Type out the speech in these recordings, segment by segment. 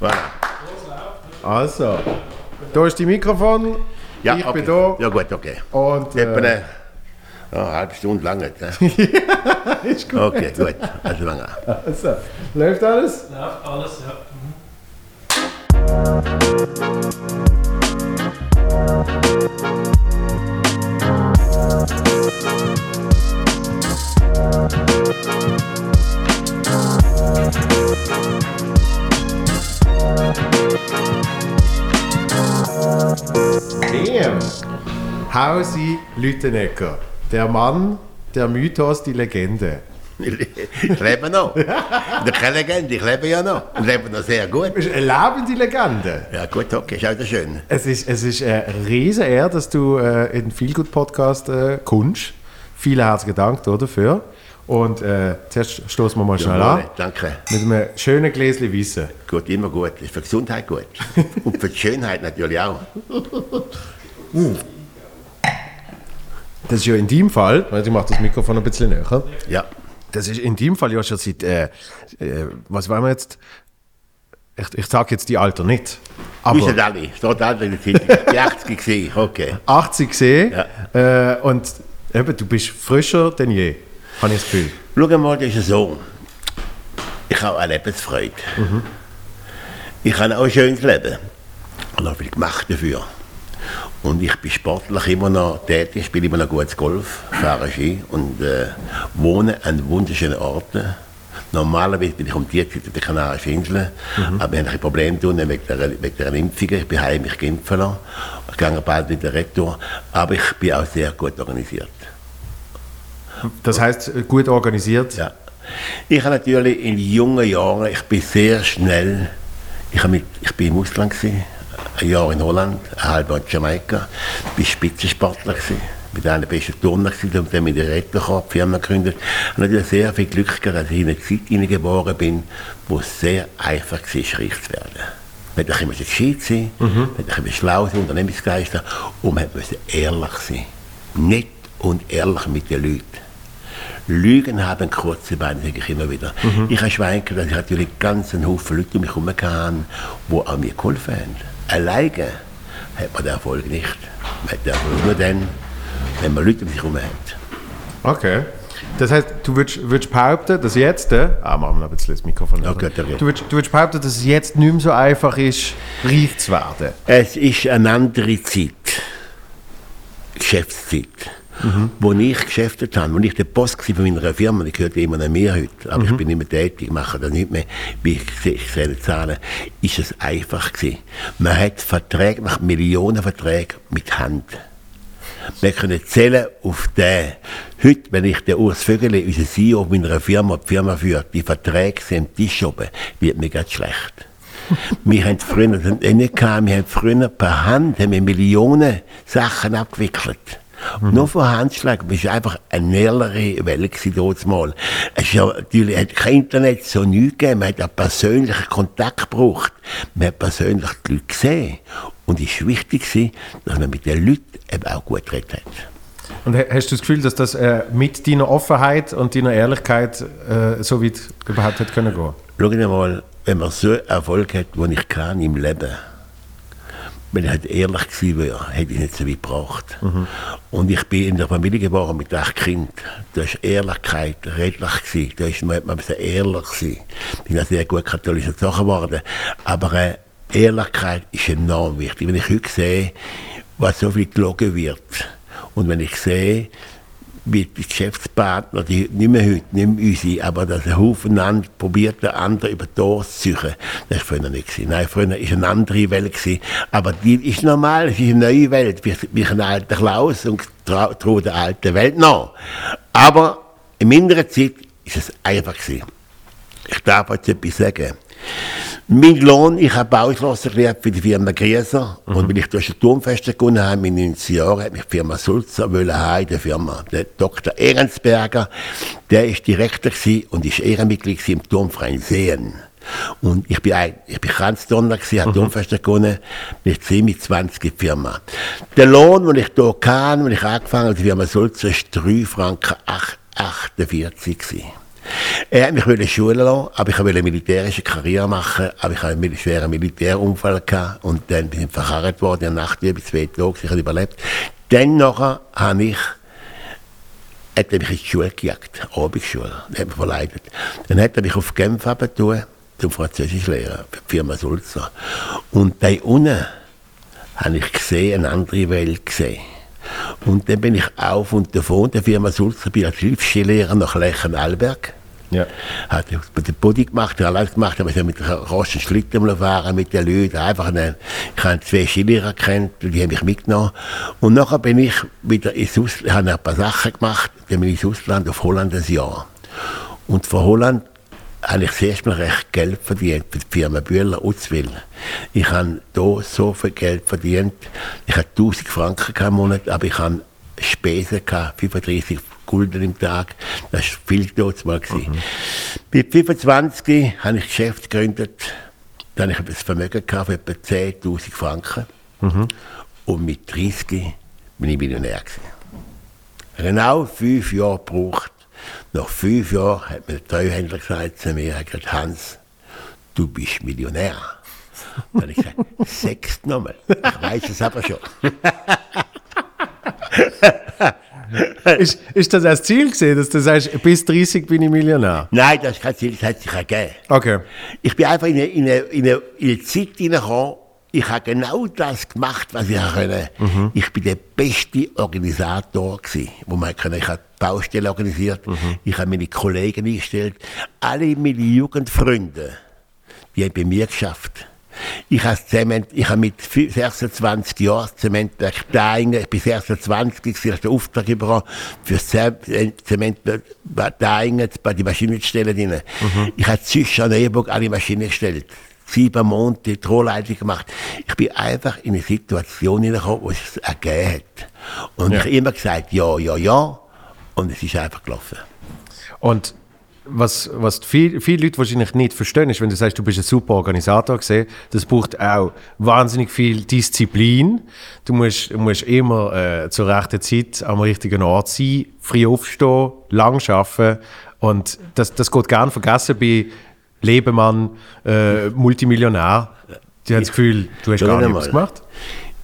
Voilà. Also, da ist die Mikrofon. Ja, ich okay. bin da. Ja gut, okay. Und Etwa äh, eine, ja, eine halbe Stunde lang. ne? ist gut. Okay, gut. Also lang an. Also, läuft alles? Läuft alles, ja. Damn. Hausi Lüttenegger. Der Mann, der Mythos, die Legende. Ich lebe noch. Ich keine Legende, ich lebe ja noch. Und lebe noch sehr gut. Du bist eine lebende Legende. Ja gut, okay, ist auch schön. Es ist, es ist eine riesen Ehre, dass du äh, in den Feelgood Podcast äh, kommst. Vielen herzlichen Dank da dafür. Und äh, zuerst stoßen wir mal schnell Ja, an. Danke. Mit einem schönen Gläschen Wissen. Gut, immer gut. Ist für die Gesundheit gut. Und für die Schönheit natürlich auch. Das ist ja in deinem Fall, ich mache das Mikrofon ein bisschen näher. Ja. Das ist in deinem Fall ja schon seit, äh, äh, was wollen wir jetzt? Ich, ich sage jetzt die Alter nicht. Aber Wissen alle, steht alle in der Zeitung. Die 80 gesehen, okay. 80 gesehen äh, und eben, du bist frischer denn je, habe ich das Gefühl. Schau mal, das ist so. Ich habe eine Lebensfreude. Ich habe auch ein schönes Leben. Und habe viel gemacht dafür. Und ich bin sportlich immer noch tätig, spiele immer noch gutes Golf, fahre Ski und äh, wohne an wunderschönen Orten. Normalerweise bin ich um die Zeit in den Kanarischen Inseln, aber wir haben ein Problem tun wegen der, wegen der Impfungen. Ich bin heimlich geimpft. Ich gehe bald wieder retour, aber ich bin auch sehr gut organisiert. Das heißt gut organisiert. Ja. Ich habe natürlich in jungen Jahren, ich bin sehr schnell, ich, mit, ich bin im Ausland, gewesen, ein Jahr in Holland, ein halbes Jahr in Jamaika, bin Spitzensportler gewesen, bin einer besten Turner gewesen, und dann mit der Retterkorb Firma gegründet. Ich habe natürlich sehr viel Glück gehabt, dass ich in eine Zeit hineingeboren bin, wo es sehr einfach war, reich zu werden. Man musste immer gescheit sein, man musste immer schlau sein, Unternehmensgeist haben, und man musste ehrlich sein. Nett und ehrlich mit den Leuten. Lügen haben kurze Beine, sage ich immer wieder. Ich habe Schweinke, dass ich natürlich ganz einen Haufen Leute um mich herum hatte, die auch mir geholfen haben. Alleine hat man den Erfolg nicht. Man hat den Erfolg nur dann, wenn man Leute um sich herum hat. Okay. Das heißt, du würdest, würdest behaupten, dass jetzt, äh, ah, machen wir noch ein bisschen das Mikrofon. Gut, okay. du, würdest, du würdest behaupten, dass es jetzt nicht mehr so einfach ist, reich zu werden. Es ist eine andere Zeit, Geschäftszeit, wo ich geschäftet habe, wo ich der Boss war von meiner Firma, die gehört immer noch mir heute, aber ich bin nicht mehr tätig, mache das nicht mehr, wie ich sehe, ich sehe die Zahlen, ist es einfach gewesen. Man hat Verträge, nach Millionen Verträge mit Hand. Wir können zählen auf den. Heute, wenn ich den Urs Vögele, unser CEO meiner Firma, die Firma führt, die Verträge sind am Tisch oben, wird mir ganz schlecht. wir haben früher das nicht gehabt, wir haben früher per Hand haben wir Millionen Sachen abgewickelt. Nur von Handschlag, es war einfach eine nähere Welt damals mal. Es ist ja natürlich, hat kein Internet so nichts gegeben, man hat einen persönlichen Kontakt gebraucht. Man hat persönlich die Leute gesehen. Und es war wichtig, dass man mit den Leuten eben auch gut geredet hat. Und ha- hast du das Gefühl, dass das äh, mit deiner Offenheit und deiner Ehrlichkeit äh, so weit überhaupt hätte können gehen? Schau mal, wenn man so Erfolg hat, wie ich kann im Leben, wenn ich halt ehrlich gewesen wäre, hätte ich nicht so weit gebraucht. Und ich bin in der Familie geboren mit acht Kindern. Da ist Ehrlichkeit redlich gewesen. Da ist man, man ehrlich sein. Ich bin ja sehr gut katholisch erzogen worden. Aber äh, Ehrlichkeit ist enorm wichtig. Wenn ich heute sehe, was so viel gelogen wird, und wenn ich sehe, wie die Geschäftspartner, die nicht mehr heute, nicht mehr unsere, aber dass ein Haufen an, probiert, den anderen über Ohren zu ziehen, das war früher nicht. Gewesen. Nein, früher war eine andere Welt. Gewesen. Aber die ist normal, es ist eine neue Welt, wie, wie ein alter Klaus und trau trau der alten Welt nach. Aber in meiner Zeit ist es einfach gewesen. Ich darf euch etwas sagen. Mein Lohn, ich habe Bauschlosser gelernt für die Firma Grieser. Und wenn ich durch die Turmfeste gewonnen habe, in 90 Jahren, hat mich die Firma Sulzer wollen haben der Firma. Der Dr. Ehrensberger, der ist Direktor gewesen und ist Ehrenmitglied im Turmverein Seen. Und ich bin, ein, ich bin Kranzdonner gewesen, habe Turmfeste gewonnen, bin ich mit 20 in die Firma. Der Lohn, den ich hier kam, als ich angefangen habe, die Firma Sulzer, ist 3 Franken 48 gewesen. Er hat mich wollte Schule lassen, aber ich wollte eine militärische Karriere machen, aber ich hatte einen schweren Militärunfall gehabt und dann bin ich verkarrt worden in der Nacht über zwei Tage, ich habe überlebt. Dann nachher habe ich hat er mich in die Schule gejagt, Abendschule, hat mich verleitet. Dann hat er mich auf Genf abgetan, zum Französischlehrer, für die Firma Sulzer. Und da unten habe ich gesehen, eine andere Welt gesehen. Und dann bin ich auf und davon der Firma Sulzer, bin als Hilfsskilehrer nach Lechenalberg. Ja. Hat den Body gemacht, alles gemacht, aber ich mit raschen Schlitten fahren mit den Leuten. Einfach einen, ich habe zwei Skilehrer kennt, die haben mich mitgenommen. Und nachher bin ich wieder ins Ausland, habe ein paar Sachen gemacht, dann bin ich ins Ausland, auf Holland ein Jahr. Und von Holland habe ich zuerst mal recht Geld verdient für die Firma Bühler Utzwil. Ich habe hier so viel Geld verdient. Ich hatte 1000 Franken im Monat, aber ich habe Spesen gehabt, 35 Gulden im Tag. Das war viel mal. Mhm. Mit 25 habe ich Geschäft gegründet. Dann habe ich ein Vermögen gehabt von etwa 10.000 Franken. Mhm. Und mit 30 bin ich Millionär gewesen. Genau fünf Jahre gebraucht. Nach fünf Jahren hat mir der Treuhändler gesagt zu mir, gesagt, Hans, du bist Millionär. Dann habe ich gesagt, sechst nochmal. Ich weiß es aber schon. ist, ist das als Ziel gesehen, dass du sagst, bis 30 bin ich Millionär? Nein, das ist kein Ziel, das hat sich ergeben. Okay. Ich bin einfach in eine, in eine, in eine, in eine Zeit hineingekommen, ich habe genau das gemacht, was ich konnte. Mhm. Ich bin der beste Organisator gewesen, wo man können. Ich habe Baustellen organisiert, mhm. ich habe meine Kollegen eingestellt, alle meine Jugendfreunde, die haben bei mir geschafft. Ich habe Zement, ich habe mit 26 Jahren Zementwerk Daingen, ich bin 26, ich habe den Auftrag bekommen, für Zementwerk Daingen die Maschinen zu stellen. Mhm. Ich habe zwischen an Eberg alle Maschinen gestellt. Sieben Monate die Rohrleitung gemacht. Ich bin einfach in eine Situation hineingekommen, wo es ergeben hat. Und ja. ich habe immer gesagt, ja, ja, ja. Und es ist einfach gelaufen. Und was, was viele viel Leute wahrscheinlich nicht verstehen, ist, wenn du sagst, du bist ein super Organisator gesehen, das braucht auch wahnsinnig viel Disziplin. Du musst, musst immer äh, zur rechten Zeit am richtigen Ort sein, früh aufstehen, lang arbeiten. Und das, das geht gern vergessen bei Lebemann, äh, Multimillionär. Die haben das Gefühl, du hast gar nichts gemacht.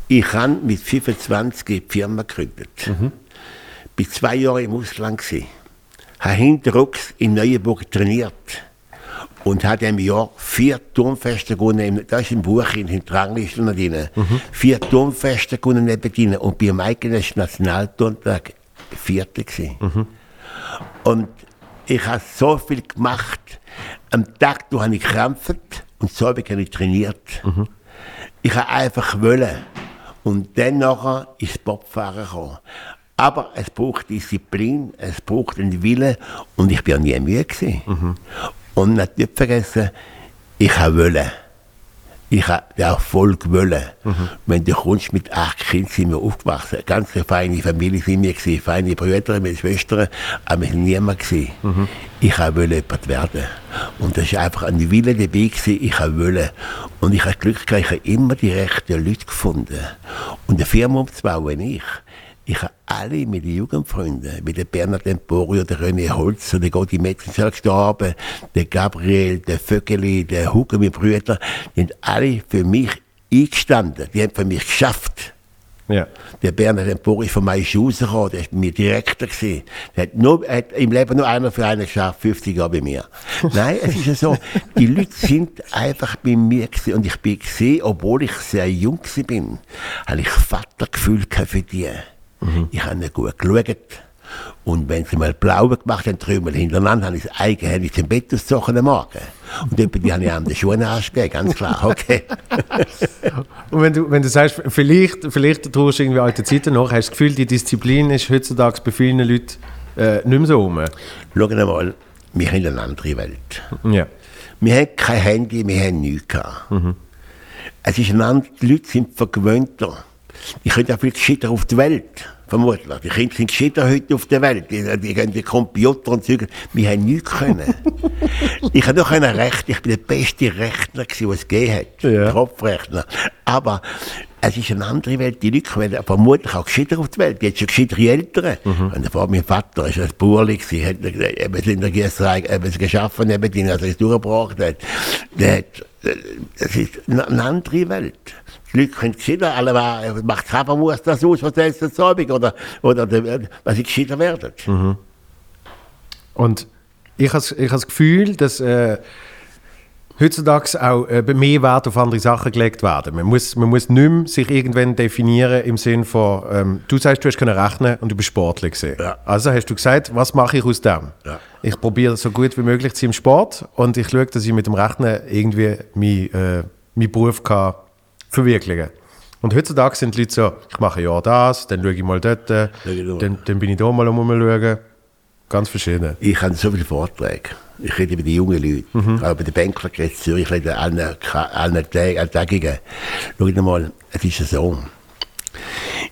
Ich habe mit 25 die Firma gegründet. Mhm. Bin zwei Jahre im Ausland gewesen habe hinterrücks in Neuenburg trainiert und hat im Jahr vier Turmfeste gewonnen. Das ist im Buch in den Ranglisten drin. Mhm. Vier Turmfeste gewonnen neben und beim Eidgenössischen Nationalturntag vierte gewesen. Mhm. Und ich habe so viel gemacht. Am Tag da habe ich gekrampft und so habe ich trainiert. Mhm. Ich habe einfach wollen. Und dann nachher ist Bobfahren gekommen. Aber es braucht Disziplin, es braucht einen Willen und ich bin nie müde gewesen. Mhm. Und nicht vergessen, ich habe wollen. Ich habe den Erfolg wollen. Mhm. Wenn du kommst mit acht Kindern, sind wir aufgewachsen. Eine ganz feine Familie sind wir gewesen, feine Brüder, meine Schwestern, aber wir sind niemand gewesen. Mhm. Ich habe wollen jemand werden. Und das war einfach ein Wille dabei gewesen, ich habe wollen. Und ich habe Glück gehabt, ich habe immer die rechten Leute gefunden. Und eine Firma umzubauen, ich. Ich habe alle meine Jugendfreunde, wie der Bernhard Emporio, der René Holzer, der Gotti Metzenschel gestorben, der Gabriel, der Vögeli, der Hugo, meine Brüder, die sind alle für mich eingestanden. Die haben für mich geschafft. Ja. Der Bernhard Emporio ist von meinen Schuhen rausgekommen, der war bei mir Direktor. Gewesen. Der hat, nur, hat im Leben nur einer für einen geschafft, 50 Jahre bei mir. Nein, es ist ja so, die Leute sind einfach bei mir gewesen. und ich bin gesehen, obwohl ich sehr jung bin, habe ich Vatergefühl für die. Mhm. Ich habe nicht gut geschaut. Und wenn sie mal blau gemacht haben, dreimal hintereinander, habe ich es eigenhändig zum Bett ausgezogen am Morgen. Und dann die habe ich an den Schuhen angegeben, ganz klar, okay. und wenn du, wenn du sagst, vielleicht, vielleicht tust du irgendwie alte Zeiten noch, hast du das Gefühl, die Disziplin ist heutzutage bei vielen Leuten äh, nicht mehr so rum? Schau mal, wir haben eine andere Welt. Ja. Wir haben kein Handy, wir haben nichts gehabt. Mhm. Es ist eine andere, die Leute sind vergewöhnter. Die können ja viel gescheiter auf die Welt, vermutlich. Die Kinder sind gescheiter heute auf der Welt. Die, die können die Computer und Zeug. Wir haben nichts können. ich habe noch einen Recht. Ich bin der beste Rechner, den es gegeben hat. Ja. Kopfrechner. Aber es ist eine andere Welt. Die Leute kommen vermutlich auch gescheiter auf die Welt. Haben schon gescheitere Eltern. Mhm. Und vor mein Vater war ein Bauerli, hat eben in der Gießerei etwas geschaffen, eben den, also es durchgebracht hat. Hat, es ist eine andere Welt. Die Leute können gescheiter, alle macht Hafermus das aus, was der jetzt Abend, oder, oder was sie gescheiter werden. Mhm. Und ich habe ich das Gefühl, dass äh, heutzutage auch äh, mehr Wert auf andere Sachen gelegt werden. Man muss, man muss nicht mehr sich irgendwann definieren im Sinne von, ähm, du sagst, du hast können rechnen und du bist sportlich gesehen. Ja. Also hast du gesagt, was mache ich aus dem? Ja. Ich probiere so gut wie möglich zu im Sport und ich schaue, dass ich mit dem Rechnen irgendwie meinen äh, mein Beruf kann verwirklichen Und heutzutage sind die Leute so, ich mache ja das, dann schaue ich mal dort, dann, dann bin ich da mal um schauen. Ganz verschieden. Ich habe so viele Vorträge. Ich rede mit den jungen Leuten. Mhm. Habe bei den Bänkler geredet, Zürich, ich rede allen, allen Tagen. Schau mal, es ist so.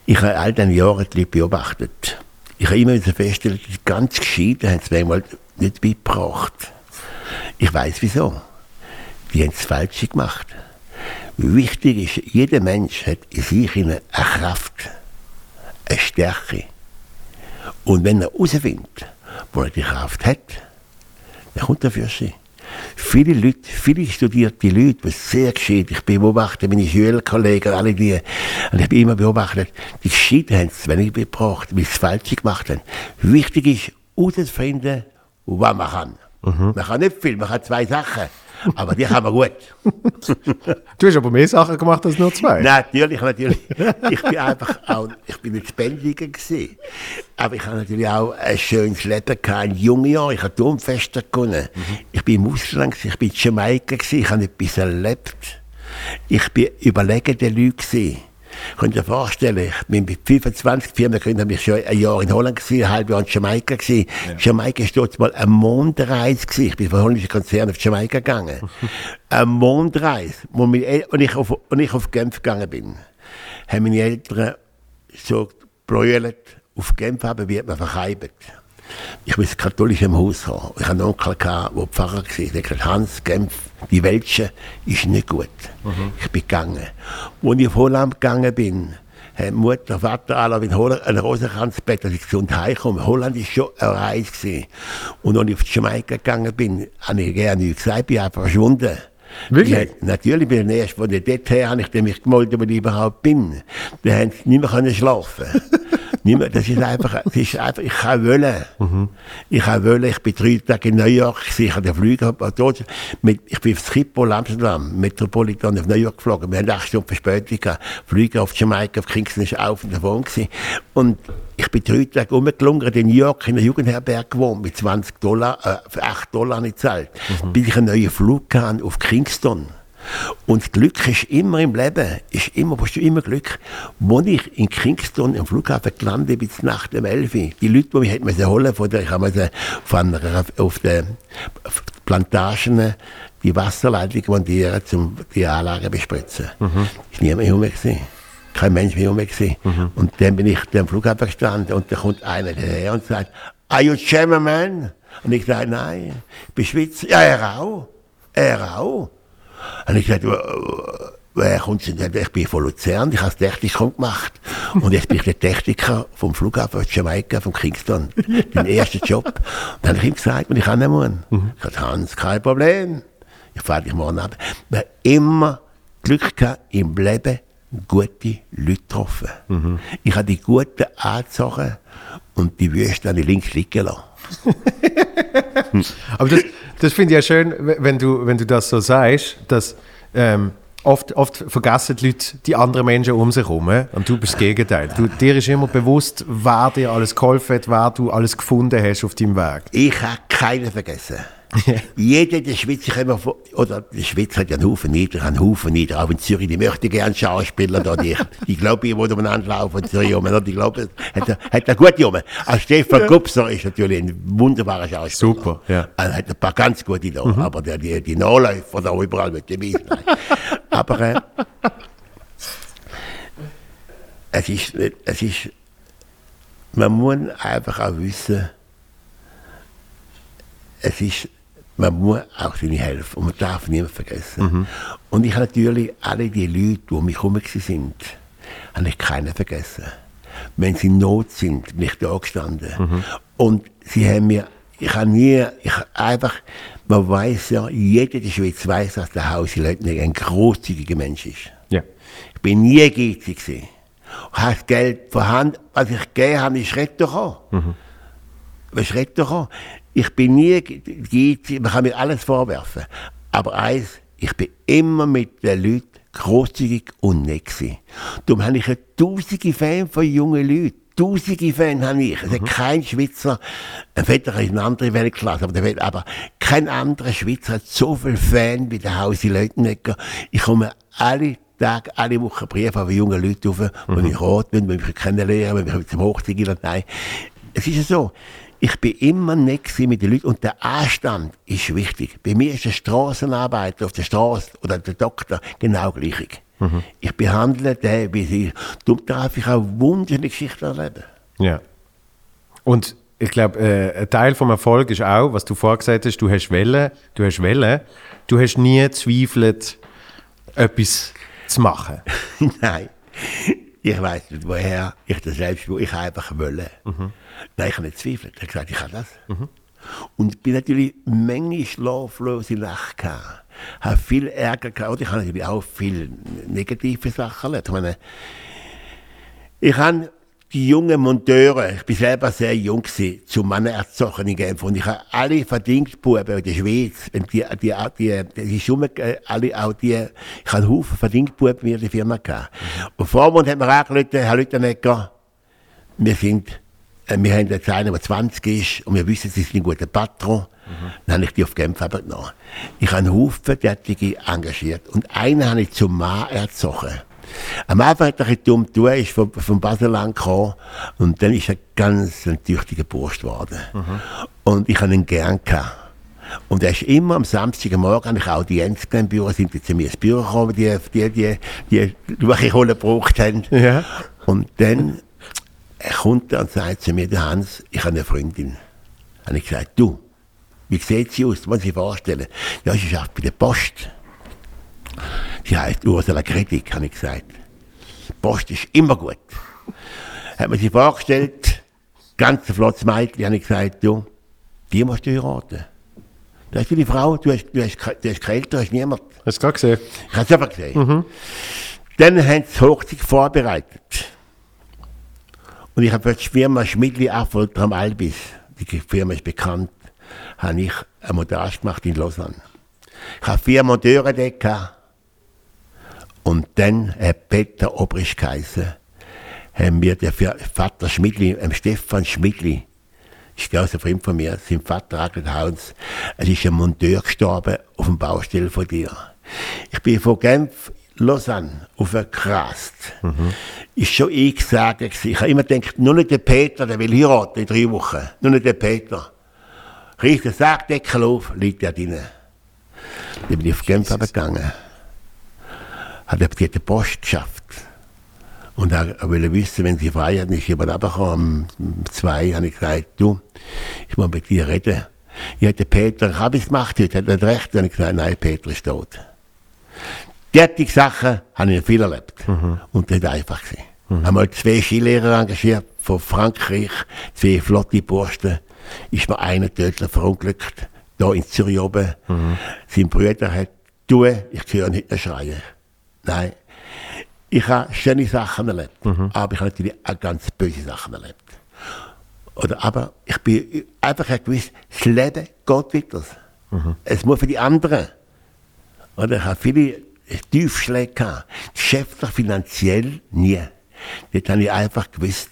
Ich habe all diese Jahre die Leute beobachtet. Ich habe immer wieder festgestellt, die ganz Gescheiten haben es manchmal nicht beigebracht. Ich weiß wieso. Die haben es falsch gemacht. Wichtig ist, jeder Mensch hat in sich eine Kraft, eine Stärke. Und wenn er herausfindet, wo er die Kraft hat, dann kommt er für sie. Viele Leute, viele studierte Leute, die sehr gescheit, ich beobachte meine Schülerkollegen, alle die, und ich habe immer beobachtet, die Gescheiten haben es wenig gebracht, weil sie es falsch gemacht haben. Wichtig ist, herauszufinden, was man kann. Mhm. Man kann nicht viel, man kann zwei Sachen. Aber die haben wir gut. du hast aber mehr Sachen gemacht als nur zwei. Natürlich, natürlich. Ich bin einfach auch, ich bin nicht Spendiger gewesen. Aber ich habe natürlich auch ein schönes Leben gehabt, in jungen Jahren. Ich habe Turmfeste gewonnen. Mhm. Ich bin im Ausland, ich bin in Jamaika gewesen, ich habe etwas erlebt. Ich bin überlegende Leute gewesen. Könnt ihr euch vorstellen, ich bin mit 25 Firmengründern, habe ich schon ein Jahr in Holland gewesen, ein halbes Jahr in Jamaika gewesen. Ja. Jamaika war dort mal eine Mondreise gewesen. Ich bin von holländischen Konzern auf Jamaika gegangen. eine Mondreise. Wo meine, und, ich auf, und ich auf Genf gegangen bin, haben meine Eltern so brüllt, auf Genf haben, wird man verkeibt. Ich bin katholisch im Haus haben. Ich hatte einen Onkel, der Pfarrer war. Der gesagt, Hans, Genf, die Welche ist nicht gut. Mhm. Ich bin gegangen. Als ich auf Holland gegangen bin, haben Mutter, Vater alle in Holland einen Rosenkranzbett, dass ich gesund heimkomme. Holland war schon eine Reise. Gewesen. Und als ich auf die Jamaika gegangen bin, habe ich gerne nichts gesagt, bin einfach verschwunden. Wirklich? Ja, natürlich bin ich erst von dort her, habe ich mich gemeldet, wo ich überhaupt bin. Da haben sie nicht mehr schlafen mehr, das ist einfach, das ist einfach ich kann wollen. Mhm. Ich kann wollen, ich bin drei Tage in New York, ich habe den Flüger, dort, mit, ich bin auf Schiphol, Amsterdam, Metropolitan auf New York geflogen, wir haben acht Stunden Verspätung gehabt, Flüger auf Jamaika, auf Kingston ist auf und davon gewesen. Und ich bin drei Tage rumgelungert in New York, in einer Jugendherberge gewohnt, mit 20 Dollar, äh, für 8 Dollar nicht gezahlt. Mhm. Bis ich einen neuen Flug gehabt auf Kingston. Und Glück ist immer im Leben, ist immer, hast du immer Glück. Als ich in Kingston am Flughafen gelandet bin, Nacht um 11 Uhr, die Leute, die mich hätten holen von der, ich habe von auf den Plantagen die Wasserleitung montieren, um die Anlage bespritzen. Mhm. Ist niemand herum gesehen. Kein Mensch mehr herum gesehen. Mhm. Und dann bin ich am Flughafen gestanden und da kommt einer daher und sagt, Are you German man? Und ich sage, nein, ich bin Schweizer. Ja, er auch. Er auch. Und ich gesagt, wer kommt denn? Ich bin von Luzern, ich habe das Technikum gemacht. Und jetzt bin ich der Techniker vom Flughafen von Jamaika, von Kingston. Den ersten Job. Und dann habe ich ihm gesagt, wenn ich nicht muss. Mhm. Ich sagte, Hans, kein Problem. Ich fahre dich morgen ab. Wir haben immer Glück gehabt im Leben, gute Leute getroffen. Mhm. Ich habe die guten angezogen und die Wüste an die links liegen lassen. Aber das, das finde ich ja schön, wenn du, wenn du das so sagst, dass ähm, oft, oft vergessen die Leute die anderen Menschen um sich herum und du bist das Gegenteil. Du, dir ist immer bewusst, wer dir alles geholfen hat, wer du alles gefunden hast auf deinem Weg. Ich habe keinen vergessen. Jeder in der Schweiz, ich immer, oder die Schweiz hat ja einen Haufen Nieder, einen Haufen Nieder, auch in Zürich, die möchte gerne Schauspieler da, die, die glaube ich, wo umeinander laufen in Zürich rum, die glaube, hat, er, hat er gut rum. Auch Stefan ja. Gubser ist natürlich ein wunderbarer Schauspieler. Super, ja. Er hat ein paar ganz gute da, mhm. aber der, die, die Nachläufer da überall mit dem Wissen. aber, äh, es ist, es ist, man muss einfach auch wissen, es ist man muss auch seine helfen und man darf niemand vergessen. Mhm. Und ich habe natürlich alle die Leute, die um mich herum sind, habe ich keinen vergessen. Wenn sie in Not sind, bin ich da gestanden. Mhm. Und sie haben mir, ich habe nie, ich einfach, man weiß ja, jeder in der Schweiz weiß, dass der Hausi Leutner ein großzügiger Mensch ist. Ja. Ich bin nie geizig gewesen. Habe das Geld vorhanden, was ich gegeben habe, ist Rettung gekommen. Mhm. Was Rettung gekommen. Ich bin nie man kann mir alles vorwerfen. Aber eins, ich bin immer mit den Leuten großzügig und nett gewesen. Darum habe ich tausende Fans von jungen Leuten. Tausende Fans habe ich. Es mhm. hat kein Schweizer, ein Vetter ist eine andere Weltklasse, aber, aber kein anderer Schweizer hat so viele Fans wie der Hausi Leutenegger. Ich komme alle Tage, alle Wochen Briefe von jungen Leuten auf, mhm. die ich rot bin, die mich kennenlernen, die mich zum Hochzeit gehen. Nein. Es ist ja so. Ich bin immer nett mit den Leuten und der Anstand ist wichtig. Bei mir ist der Straßenarbeiter auf der Straße oder der Doktor genau gleich. Mhm. Ich behandle den wie sie. Darum darf ich auch wunderliche Geschichten erleben. Ja. Und ich glaube, äh, ein Teil vom Erfolg ist auch, was du vorher gesagt hast, du hast Welle, du hast Welle, du hast nie zweifelt, etwas zu machen. Nein. Ich weiß nicht, woher ich das selbst will. Ich einfach wollen. Mhm. Nein, ich habe nicht zweifelt. Ich habe gesagt, ich kann das. Mhm. Und bin natürlich Menge schlaflose Nacht gehabt. Habe viel Ärger gehabt. Ich habe natürlich auch viele negative Sachen erlebt. Ich meine, ich habe die jungen Monteure, ich bin selber sehr jung gewesen, zu erzogen in Genf. Und ich habe alle Verdingbuben in der Schweiz, die, die, die, die, die Schumme, alle auch die, ich habe einen Haufen Verdingbuben in der Firma gehabt. Und vormund haben wir angerufen, Herr Lüttenegger, wir sind, äh, wir haben jetzt einen, der 20 ist, und wir wissen, sie sind ein guter Patron. Mhm. Dann habe ich die auf Genf genommen. Ich habe einen Haufen Tätige engagiert. Und einen habe ich zum Mann erzogen. Am Anfang hat er ein dumm tun, ist von, von Basel gekommen und dann ist er ganz ein tüchtiger Bursch geworden. Mhm. Und ich habe ihn gern gehabt. Und er ist immer am Samstagmorgen, ich Audienz im Büro, sind die zu mir ins Büro gekommen, die, die, die, die, die welche Kohle gebraucht haben. Ja. Und dann kommt er und sagt zu mir, der Hans, ich habe eine Freundin. Habe ich gesagt, du, wie sieht sie aus? Muss ich vorstellen. Ja, sie schafft bei der Post. Sie heißt Ursula Kritik, habe ich gesagt. Post ist immer gut. Hat man sich vorgestellt, ganz flottes Mädchen, habe ich gesagt, du, die musst du heiraten. Das ist die Frau, du hast, du hast, du hast keine du hast niemand. Hast du gerade gesehen? Ich habe es einfach gesehen. Mhm. Dann haben sie Hochzeit vorbereitet. Und ich habe für die Firma Schmidli Erfolg am Albis, die Firma ist bekannt, habe ich eine Montage gemacht in Lausanne. Ich habe vier Monteure dort und dann hat Peter Obrist geheißen, haben wir der Vater Schmidli, ähm Stefan Schmidli, ist genauso Freund von mir, sein Vater Agnes Hauns, es ist ein Monteur gestorben auf dem Baustelle von dir. Ich bin von Genf Lausanne aufgekrast. Mhm. Ist schon ich gesagt, ich habe immer gedacht, nur nicht der Peter, der will heiraten in drei Wochen. Nur nicht der Peter. Riech den Sargdeckel auf, liegt er drin. Dann bin ich auf Genf gegangen hat er die Post geschafft. Und er, wollte wissen, wenn sie frei hat, ist jemand runtergekommen. Um zwei habe ich gesagt, du, ich muss mit dir reden. Ich hätte Peter, ich habe es gemacht heute, hat er recht? Und ich gesagt, nein, Peter ist tot. Derartige Sachen habe ich viel erlebt. Mhm. Und das war einfach. Gewesen. Mhm. Einmal zwei Skilehrer engagiert von Frankreich, zwei flotte Posten. Ist mir einer tödlich verunglückt, da in Zürich oben. Mhm. Sein Bruder hat, du, ich höre nicht mehr schreien. Nein. Ich habe schöne Sachen erlebt, mhm. aber ich habe natürlich auch ganz böse Sachen erlebt. Oder, aber ich bin einfach gewiss, das Leben geht weiter. Mhm. Es muss für die anderen. Oder ich habe viele Tiefschläge gehabt. Geschäftlich, finanziell nie. Dort habe ich einfach gewusst,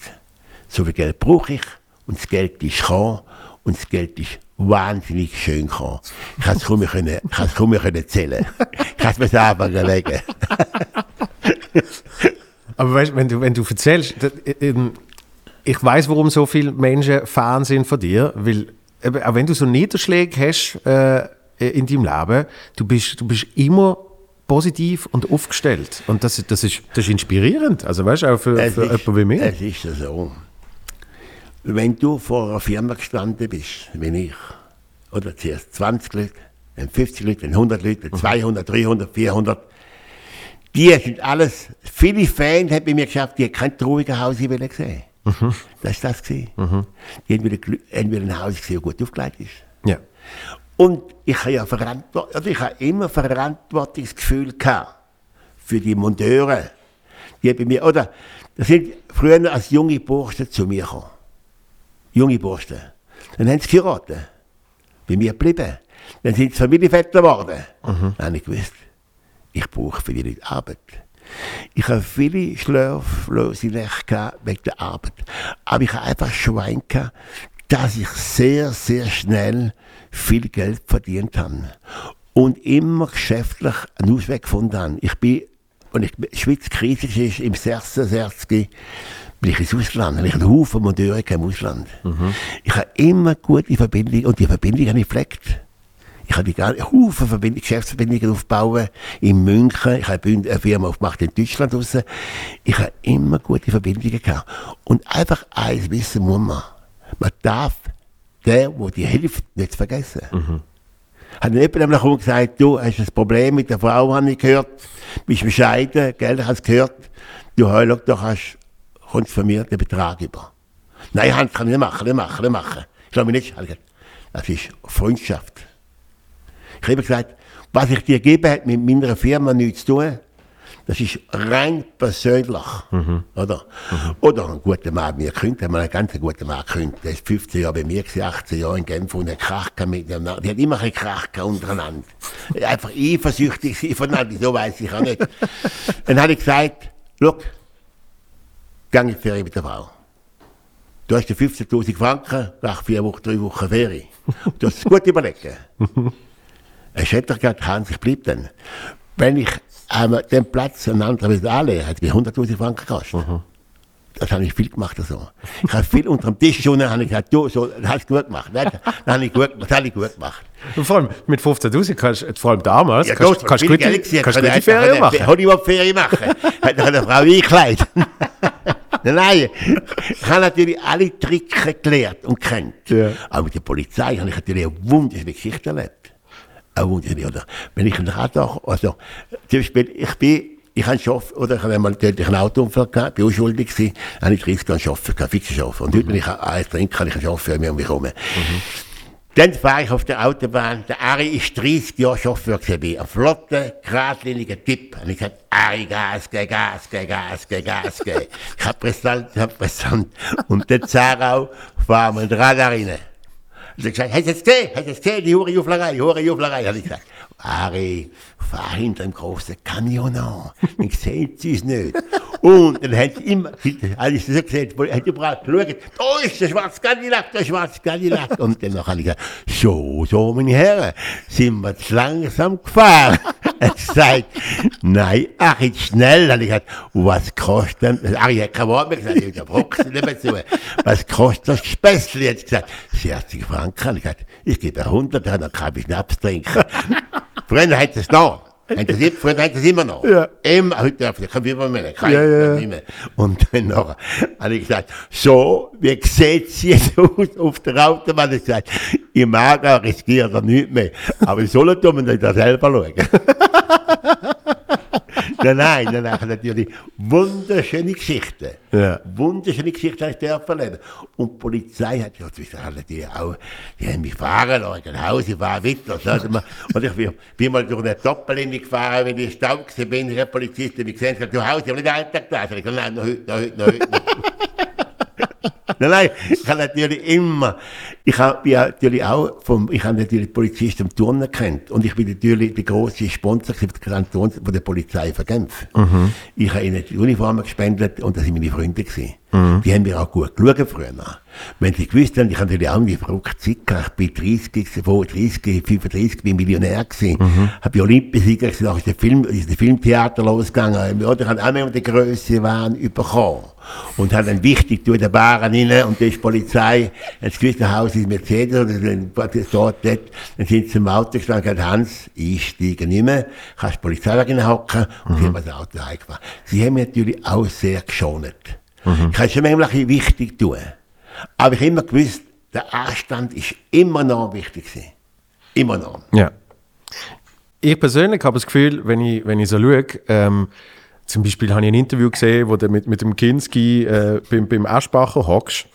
so viel Geld brauche ich und das Geld ist gekommen und das Geld ist wahnsinnig schön gekommen. Ich konnte es kaum können, ich es kaum können zählen. Ich kann es mir selber überlegen. Aber weißt, wenn du, wenn du erzählst, ähm, ich weiß, warum so viele Menschen Fan sind von dir, weil auch wenn du so Niederschläge hast äh, in deinem Leben, du bist, du bist immer positiv und aufgestellt. Und das, das, ist, das ist inspirierend. Also weißt du, auch für, für ist, jemanden wie mich. Es ist so wenn du vor einer Firma gestanden bist, wie ich, oder zuerst 20 Leute, dann 50 Leute, dann 100 Leute, 200, 300, 400, die sind alles viele Fans haben bei mir geschafft, die kein trauriges Haus wollen sehen. Mhm. Das war das. Mhm. Die haben wieder, haben wieder ein Haus gesehen, das gut aufgelegt ist. Ja. Und ich habe ja Verantwort also ich habe immer Verantwortungsgefühl gehabt für die Monteure. Die bei mir, oder, das sind früher als junge Burschen zu mir gekommen. Junge Burschen. Dann haben sie geheiratet. Bei mir geblieben. Dann sind sie Familienväter geworden. Dann habe ich gewusst, ich brauche für die Leute Arbeit. Ich habe viele schlaflose Nächte wegen der Arbeit. Aber ich habe einfach Schwein gehabt, dass ich sehr, sehr schnell viel Geld verdient habe. Und immer geschäftlich einen Ausweg gefunden habe. Ich bin, als ich die Schweiz kritisch ist, im 66 bin ich ins Ausland. Habe ich einen Haufen Monteure im Ausland. Ich habe immer gute Verbindungen und die Verbindungen habe ich gepflegt. Ich habe ganze Haufen Verbind Geschäftsverbindungen aufgebaut in München. Ich habe eine Firma aufgemacht in Deutschland raus. Ich habe immer gute Verbindungen gehabt. Und einfach eins wissen muss man. Man darf der, der dir hilft, nicht vergessen. Hat jemand gekommen und gesagt, du hast ein Problem mit der Frau, habe ich gehört, bist bescheiden, Geld hast du gehört, du heul, da hast, kommst von mir den Betrag über. Nein, Hans, kann ich nicht machen, nicht machen, nicht machen. Ich glaube nicht. Das ist Freundschaft. Ich habe gesagt, was ich dir gebe, hat mit meiner Firma nichts zu tun. Das ist rein persönlich. Oder? Oder ein guter Mann mir haben wir einen ganz guten Mann gekündigt. Der ist 15 Jahre bei mir, gewesen, 18 Jahre in Genf und hat Krach miteinander. Die hat immer ein Krach untereinander. Einfach eifersüchtig voneinander, so weiß ich auch nicht. Dann habe ich gesagt, schau, geh in die Ferien mit der Frau. Du hast dir 15.000 Franken nach vier Wochen, drei Wochen Ferien. Du hast es gut überlegen. Er hat gesagt, Hans, ich bleib dann. Wenn ich einmal den Platz einen anderen wieder anlege, hat mir 100.000 Franken gekostet. Das habe ich viel gemacht. So. Ich habe viel unter dem Tisch schon, habe ich gesagt, du, so, das hast du gut gemacht. Das habe ich gut, das habe ich gut gemacht. Und vor allem mit 15.000 kannst du, vor allem damals, Ja, kannst, das kannst du gute, gewesen, kannst kann gute einfach Ferien machen. Machen. Hat eine Frau eingekleidet. nein, nein. Ich habe natürlich alle Tricks gelernt und kennt. Ja. Aber mit der Polizei habe ich natürlich eine wunderschöne Geschichte erlebt. Eine wunderschöne, oder? Wenn ich ein Radar, also, zum Beispiel, ich bin, ich habe Chauffeur, oder ich habe einmal natürlich einen Autounfall gehabt, bin unschuldig gewesen, habe ich 30 Jahre Chauffeur gehabt, fixen Chauffeur. Und heute, wenn ich eins trinke, habe ich Chauffeur mehr um mich herum. Dann fahre ich auf der Autobahn. Der Ari ist 30 Jahre Chauffeur gewesen. Ein flotter, geradliniger Typ. Und ich gesagt, Ari, Gas, geh, Gas, geh, Gas, geh, Gas, geh. Ich hab präsent, ich hab präsent. Und der Zarau fahren wir den Radar rein. Und hat gesagt, es gesehen? Hast du es gesehen? Die hure Juflerei, die hure Juflerei. Habe ich gesagt, Ari, fahr hinter dem großen Kamion an. Sehen sie es nicht. Und dann hat immer, ich das so habe, hat überall geschaut, da ist der schwarze Cadillac, der schwarze Cadillac. Und dann habe ich gesagt, so, so, meine Herren, sind wir zu langsam gefahren. Er gesagt, nein, ach, jetzt schnell. Dann habe ich gesagt, was kostet denn, Ari hat kein Wort mehr gesagt, ich habe nicht mehr zu. Was kostet das Späßli? Jetzt gesagt, 60 Franken. Habe ich gesagt, ich gebe 100, dann kann ich Schnaps trinken. Früher hat es noch. Hat das, früher hat es immer noch. Ja. Immer, heute darf ich kein Fieber mehr. Kein, Ja, ja, nicht mehr. Und dann noch, habe ich gesagt, so, wie sieht es jetzt aus auf der Autobahn? Ich gesagt, ich mag auch riskieren er nichts mehr. Aber ich soll tun, wenn ich da selber schauen. nein, nein, nein, natürlich wunderschöne Geschichten. Ja. Wunderschöne Geschichten habe ich dürfen erleben. Und die Polizei hat ja natürlich auch, die haben mich fahren lassen, nach Hause fahren, weiter. So, und ich bin, bin mal durch eine Doppellinie gefahren, wenn ich Stau bin, der Polizist, der mich gesehen hat, du Hause, ich habe nicht einen Tag da. Ich habe gesagt, nein, noch heute, noch heute, noch heute. Nein, nein, ich habe natürlich immer, ich habe ja natürlich auch vom, ich habe natürlich Polizisten im Turnen kennt und ich bin natürlich der große Sponsor für die Kanton von der Polizei von Genf. Ich habe ihnen die Uniformen gespendet und das sind meine Freunde gewesen. Die haben mir auch gut geschaut früher. Wenn sie gewusst haben, ich habe natürlich auch eine verrückte Zeit gehabt. Ich bin 30, vor 30, 35, bin Millionär gewesen. Habe Olympiasieger gewesen, auch ist der Film, ist der Filmtheater losgegangen. Oder ich habe auch immer die Größe Wahn bekommen. Und habe dann wichtig durch den Baren rein und da ist die Polizei, das Haus ist Mercedes oder ist dort, dort, dann sind sie im Auto gestanden und gesagt, Hans, ich steige nicht mehr, kannst die Polizeiwagen hocken und sie haben das Auto heimgefahren. Sie haben mich natürlich auch sehr geschont. Ich kann schon manchmal ein bisschen wichtig tun. Aber ich habe immer gewusst, der Anstand ist immer noch wichtig gewesen. Immer noch. Ja. Ich persönlich habe das Gefühl, wenn ich, wenn ich so schaue, ähm, Zum Beispiel habe ich ein Interview gesehen, wo du mit, mit dem Kinski äh, beim, beim Aschbacher hockst.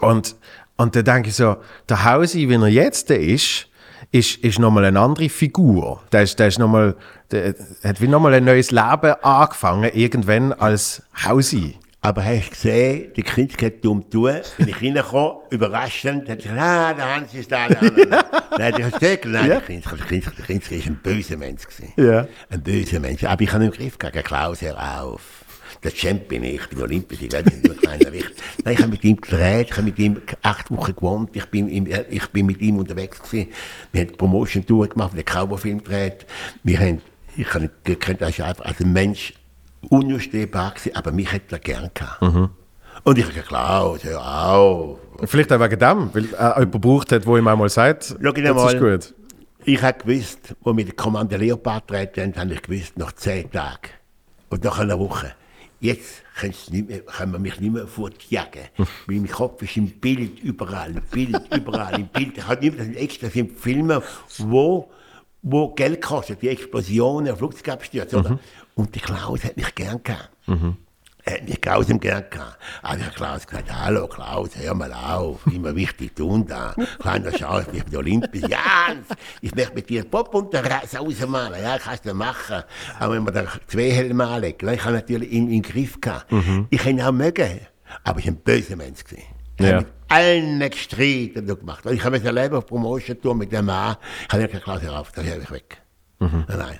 Und, und dann denke ich so, der Hausi, wie er jetzt ist, ist, ist nochmal eine andere Figur. Der, ist, der, ist noch mal, der hat wie nochmal ein neues Leben angefangen, irgendwann als Hausi. Aber hast du gesehen, der Kinski hat dumm tun, wenn ich reinkomme, überraschend, hat gesagt, ah, der Hans ist da. Nein, nein, der Stöckel, nein, der Kinski, der der Kinski ist ein böser Mensch gewesen. Ja. Ein böser Mensch. Aber ich habe im Griff gegen Klaus, hör auf. Der Champ bin ich, ich bin Olympisch, ich werde nur kleiner Wicht. Nein, ich habe mit ihm gedreht, ich habe mit ihm acht Wochen gewohnt, ich bin, ihm, ich bin mit ihm unterwegs gewesen. Wir haben Promotion-Tour gemacht, wir haben Cowboy-Film gedreht. Wir haben, ich habe nicht gekannt, als ein Mensch unüberstehbar gewesen, aber mich hätte er gern gehabt. Und ich habe Klaus, hör auf. Vielleicht auch wegen dem, weil er jemanden gebraucht hat, der ihm einmal sagt, Schau ihn das mal. ist gut. Ich habe gewusst, wo wir den Kommando Leopard treten haben, habe ich gewusst, nach zehn Tagen und nach einer Woche. Jetzt mehr, kann man mich nicht mehr fortjagen. Weil mein Kopf ist im Bild überall, im Bild überall, im Bild. Ich habe nicht mehr das sind extra das sind Filme, wo, wo Geld kosten, die Explosionen, Flugzeugabstürze. oder? Und der Klaus hat mich gern gehabt. Er hat mich Klaus im gern gehabt. Also hat Klaus gesagt, hallo Klaus, hör mal auf, immer wichtig tun da. Kleiner ich bin Olympisch. Ja, ich möchte mit dir Pop und der Reise ausmalen. Ja, kannst du machen. Aber wenn wir da zwei Helme dann ich habe natürlich ihn im Griff gehabt. Ich habe ihn auch mögen, aber ich war ein böser Mensch. Gewesen. Ja. allen gestritten gemacht. Und ich habe es erlebt auf Promotion-Tour mit dem Mann. Ich habe gesagt, Klaus, hör auf, das höre ich weg. Nein, nein.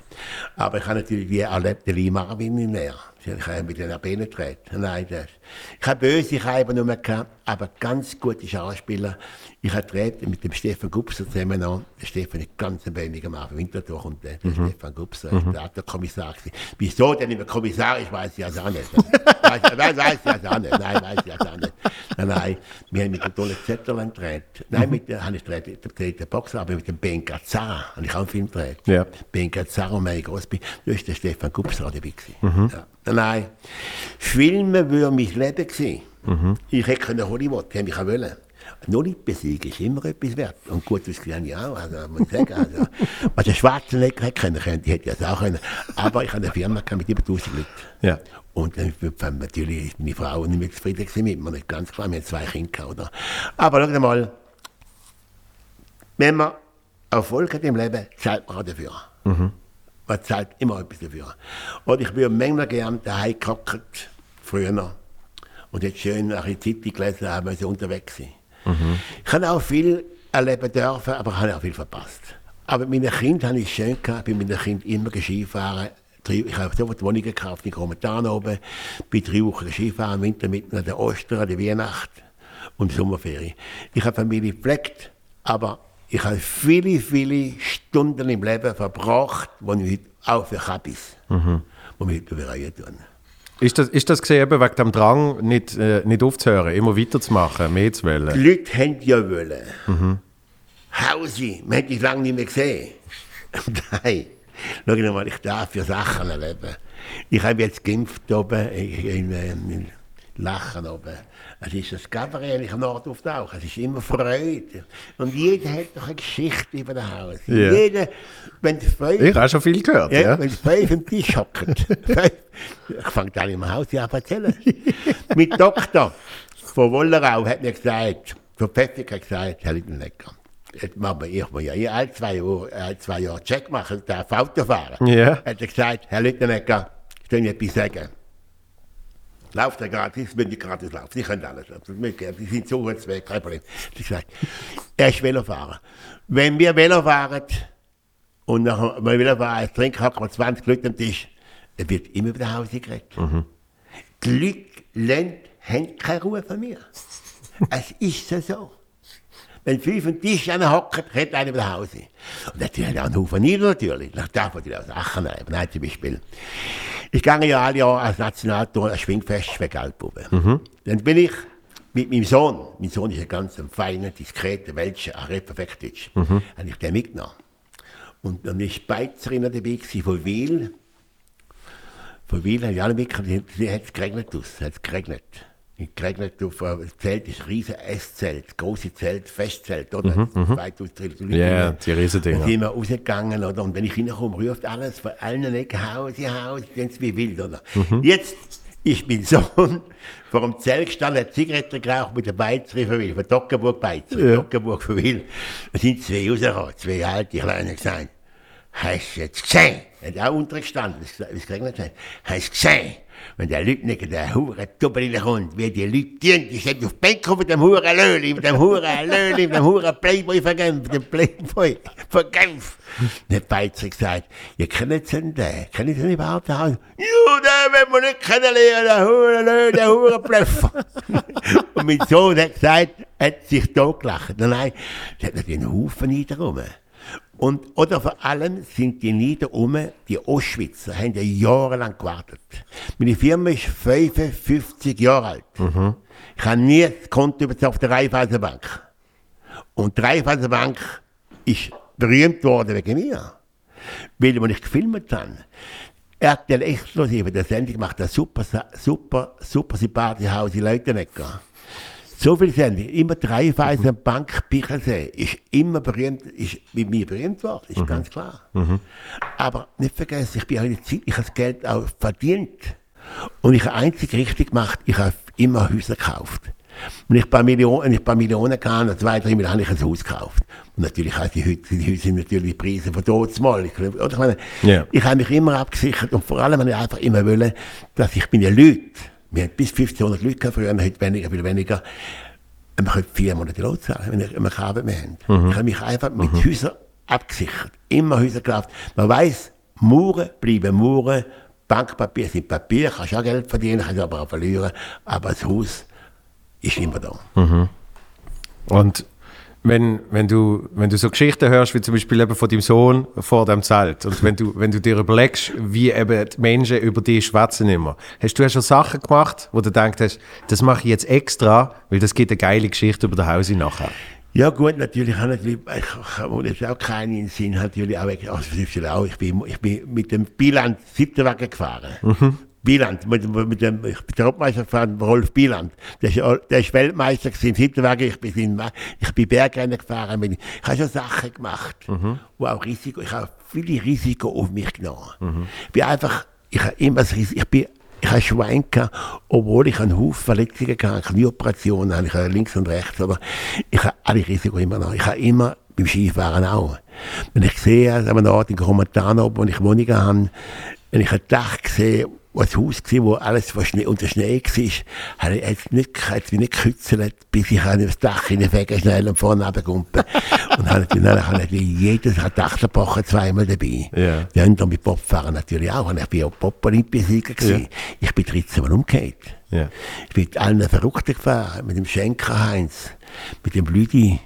Aber ich habe natürlich wie erlebt, Lee Marvin in mir. Ich habe mit den Beinen getreten. Nein, das. Ich habe böse Reiber nur gehabt, aber ganz gute Schauspieler. Ich habe gedreht mit dem Stefan Gubser zusammen noch. Der Stefan ist ganz ein wenig am Winterthur und der, der Stefan Gubser ist der der Kommissar. gewesen. Wieso der nicht mehr Kommissar ist, weiß ich also auch nicht. weiß, weiß, weiß ich also auch nicht. Nein, weiß ich also auch nicht. Nein, nein. Wir haben mit dem Tolle Zetterlein gedreht. Nein, mit der, habe ich gedreht, der, Boxer, aber mit dem Ben Gazzara habe ich auch einen Film gedreht. Ja. Ben Gazzaro, mein Großbi, da ist der Stefan Gubser dabei gewesen. Ja. Nein, Filme wäre mein Leben gewesen. Ich hätte können Hollywood, hätte ich auch wollen. Nur nicht besiegen ist immer etwas wert. Und gut ausgesehen ja auch, also muss sagen. Also, was der Schwarzenegger hätte können, die hätte ich das auch können. Aber ich habe eine Firma mit über 1000 Leuten. Ja. Und dann war natürlich meine Frau nicht mehr zufrieden mit mir, nicht ganz klar, wir haben zwei Kinder oder? Aber schau mal, wenn man Erfolg hat im Leben, zahlt man auch dafür. Man zahlt immer etwas dafür. Und ich würde manchmal gerne daheim gehockt, früher noch, und jetzt schön nach der Zeitung gelesen haben, wenn sie unterwegs sind. Ich habe auch viel erleben dürfen, aber ich habe auch viel verpasst. Aber mit meinen Kindern habe ich es schön gehabt, bei meinen Kindern immer Skifahren. Ich habe sofort Wohnungen gekauft in Gromentan oben, bin drei Wochen Skifahren, im Winter mitten an der Ostern, an der Weihnacht und Sommerferien. Ich habe Familie gepflegt, aber ich habe viele, viele Stunden im Leben verbracht, wo ich heute auch für Kabis, wo mich heute bereuen tun. Ist das, ist das gesehen, eben wegen dem Drang, nicht, äh, nicht aufzuhören, immer weiterzumachen, mehr zu Die wollen? Leute haben ja wollen. Hausi, man hat dich lange nicht mehr gesehen. Nein, schau mal, ich darf für Sachen erleben. Ich habe jetzt geimpft oben, in, in, in Lachen oben. Es ist das Gabriel, ich Nord auftauche. Es ist immer Freude. Und jeder hat doch eine Geschichte über das Haus. Ja. Jeder, wenn fünf, Ich habe schon viel gehört, ja, ja. wenn die fünf am Tisch hocken. Ich fange dann im Haus an zu erzählen. Mein Doktor von Wollerau hat mir gesagt, von Pfeffig hat gesagt, Herr Littenlecker, jetzt machen wir, ich muss ja eh alle zwei Jahre, alle zwei Jahre Check machen, darf Auto fahren. Ja. Hat er gesagt, Herr Littenlecker, ich will Ihnen etwas sagen. Lauft er gratis, wenn die gratis laufen. Sie können alles. Ist möglich. Die sind so jetzt weg, kein Problem. Sie sagt, er ist Velofahrer. Wenn wir Velo fahren und nach dem Velofahren als Trinken hocken wir 20 Leute am Tisch, dann wird immer über das Haus geredet. Die Leute lernen, haben keine Ruhe von mir. es ist so so. Wenn fünf am Tisch hocken, redet einer über das Haus. Und natürlich auch ein Haufen nieder natürlich. Da darf man natürlich auch Sachen nehmen. Nein, zum Beispiel. Ich gehe ja alle Jahre als Nationaltour ein Schwingfest für Geldbuben. Dann bin ich mit meinem Sohn, mein Sohn ist ein ganz ein feiner, diskreter Welcher, er redet perfekt Deutsch, habe ich den mitgenommen. Und dann ist Beizerin dabei gewesen von Wiel. Von Wiel habe ich alle mitgenommen, sie hat es geregnet aus, hat es geregnet. Auf äh, das Zelt, ist riesen Esszelt, große Zelt, Festzelt, oder? Mhm, 2000 Leute. Ja, yeah, die riesen Dinger. Dann sind wir rausgegangen, oder? Und wenn ich reinkomme, ruft alles von allen Ecken, Hause, Haus, sind wie wild, oder? Mhm. Jetzt ist mein Sohn vor dem Zelt gestanden, hat Zigaretten geraucht mit der Beizer von Will, von Dockenburg Beizer, ja. Dockenburg von Will. Da sind zwei rausgekommen, zwei alte Kleine gesagt, hast du jetzt gesehen? Er hat auch untergestanden, wie es geregnet hat. Hast du gesehen? Wenn der Leute nicht der Hure Doppel reinkommt, wie die Leute tun, die sind auf Bank mit dem Hure Löli, mit dem Hure Löli, mit dem Hure Playboy mit dem Playboy Genf. Der Beizer gesagt, ihr kennt den, kennt den überhaupt? Ja, den wenn wir nicht kennenlernen, der Hure Löli, der Hure Blöffer. Und mein Sohn hat gesagt, hat sich totgelacht. Nein, nein, es hat einen Haufen niederrum. Und, oder vor allem sind die Niederume, die Ostschweizer, haben ja jahrelang gewartet. Meine Firma ist 55 Jahre alt. Mhm. Ich habe nie das Konto auf der Raiffeisenbank. Und die Raiffeisenbank ist berühmt worden wegen mir. Weil, wenn ich gefilmt habe, RTL Exklusive, der Sendung macht ein super, super, super sympathische Haus in Leutenecker. So viel Sendung. Immer Dreifeisen mhm. Bank Bichelsee ist immer berühmt, ist mit mir berühmt worden, ist mhm. ganz klar. Mhm. Aber nicht vergessen, ich bin auch in der Zeit, ich habe das Geld auch verdient. Und ich habe einzig richtig gemacht, ich habe immer Häuser gekauft. Wenn ich ein paar Millionen, ich ein paar Millionen hatte, zwei, drei Millionen, habe ich ein Haus gekauft. Und natürlich auch die, Häuser, die Häuser sind natürlich die Preise von dort mal. Ich, ich, meine, yeah. ich habe mich immer abgesichert und vor allem habe ich einfach immer wollen, dass ich meine Leute, wir hatten bis 1500 Leute früher, heute weniger, viel weniger. Wir können vier Monate Lohn zahlen, wenn wir keine Arbeit mehr haben. Mhm. Ich habe mich einfach mit mhm. Häusern abgesichert. Immer Häuser gekauft. Man weiß, Mauern bleiben Mauern, Bankpapier sind Papier, kannst auch Geld verdienen, kannst aber auch verlieren. Aber das Haus ist immer da. Mhm. Und wenn, wenn, du, wenn du so Geschichten hörst, wie zum Beispiel eben von deinem Sohn vor dem Zelt, und wenn du, wenn du dir überlegst, wie eben die Menschen über dich schwätzen immer, hast du ja schon Sachen gemacht, wo du denkst, das mache ich jetzt extra, weil das gibt eine geile Geschichte über das Haus nachher? Ja gut, natürlich habe ich, ich auch keinen Sinn, natürlich auch, also auch ich, bin, ich bin mit dem Biland siebten Wagen gefahren. Mhm. Bieland, mit, mit dem, ich bin der Hauptmeister gefahren, Rolf Bieland. Der ist, der ist Weltmeister gewesen, Hinterwege, ich bin, in, ich bin Bergrennen gefahren, ich habe schon Sachen gemacht, mhm. wo auch Risiko, ich habe viele Risiko auf mich genommen. Mhm. Ich bin einfach, ich habe immer das Risiko, ich bin, ich habe Schwein gehabt, obwohl ich einen Haufen Verletzungen hatte, Knieoperationen habe ich links und rechts, aber ich habe alle Risiko immer noch. Ich habe immer beim Skifahren auch. Wenn ich sehe, an einem Ort in Kommentar, wo ich Wohnungen habe, wenn ich ein Dach sehe, ein Haus gewesen, wo alles was Schnee, unter Schnee war, hat es nicht, mich nicht gekützelt, bis ich an das Dach hineinfegen schnell und vorne runtergumpen. und habe natürlich, dann habe ich jedes Dachzerbrochen zweimal dabei. Ja. Die anderen mit Bobfahren natürlich auch. Und ich bin auch Bob-Olympiasieger gewesen. Ja. Ich bin 13 Mal umgekehrt. Ja. Ich bin allen Verrückten gefahren, mit dem Schenker Heinz, mit dem Blüdi,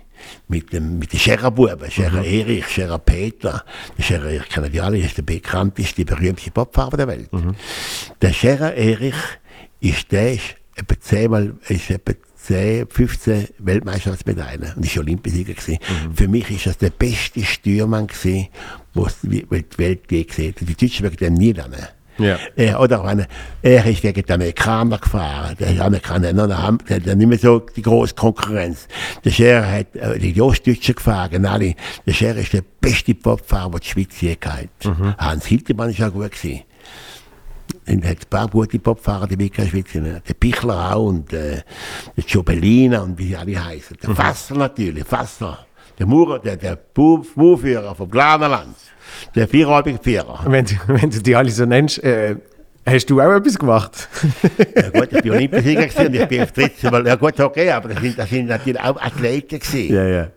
mit dem, mit den Schererbuben, Scherer mhm. Erich, Scherer Peter. Der Scherer Erich kennen die alle, ist der bekannteste, berühmteste Popfahrer der Welt. Mhm. Der Scherer Erich ist der, ist etwa zehnmal, ist etwa 10, 15 Weltmeisterschaftsmedaillen und ist Olympiasieger gewesen. Mhm. Für mich ist das der beste Stürmann gewesen, was die Welt je gesehen hat. Die Deutschen werden dem nie lernen. Ja. Äh, oder wenn, er ist gegen die Amerikaner gefahren. Die Amerikaner haben, der hat nicht mehr so die große Konkurrenz. Der Scherer hat äh, die Ostdeutschen gefahren, alle. Der Scherer ist der beste Popfahrer, den die Schweiz je gehabt mhm. Hans Hiltermann ist auch gut gewesen. Und hat ein paar gute Popfahrer dabei in der Schweiz. Der Pichler auch und äh, der Giobellina und wie sie alle heißen. Der mhm. Fasser natürlich, Fasser. Der Maurer, der, der Bauführer vom Glanerland. Der vierhalbige Vierer. Wenn, wenn du die alle so nennst, äh, hast du auch etwas gemacht? ja gut, ich bin Olympiasieger und ich bin auf 13 Mal, ja gut, okay, aber das sind, das sind natürlich auch Athleten gewesen. Ja, ja.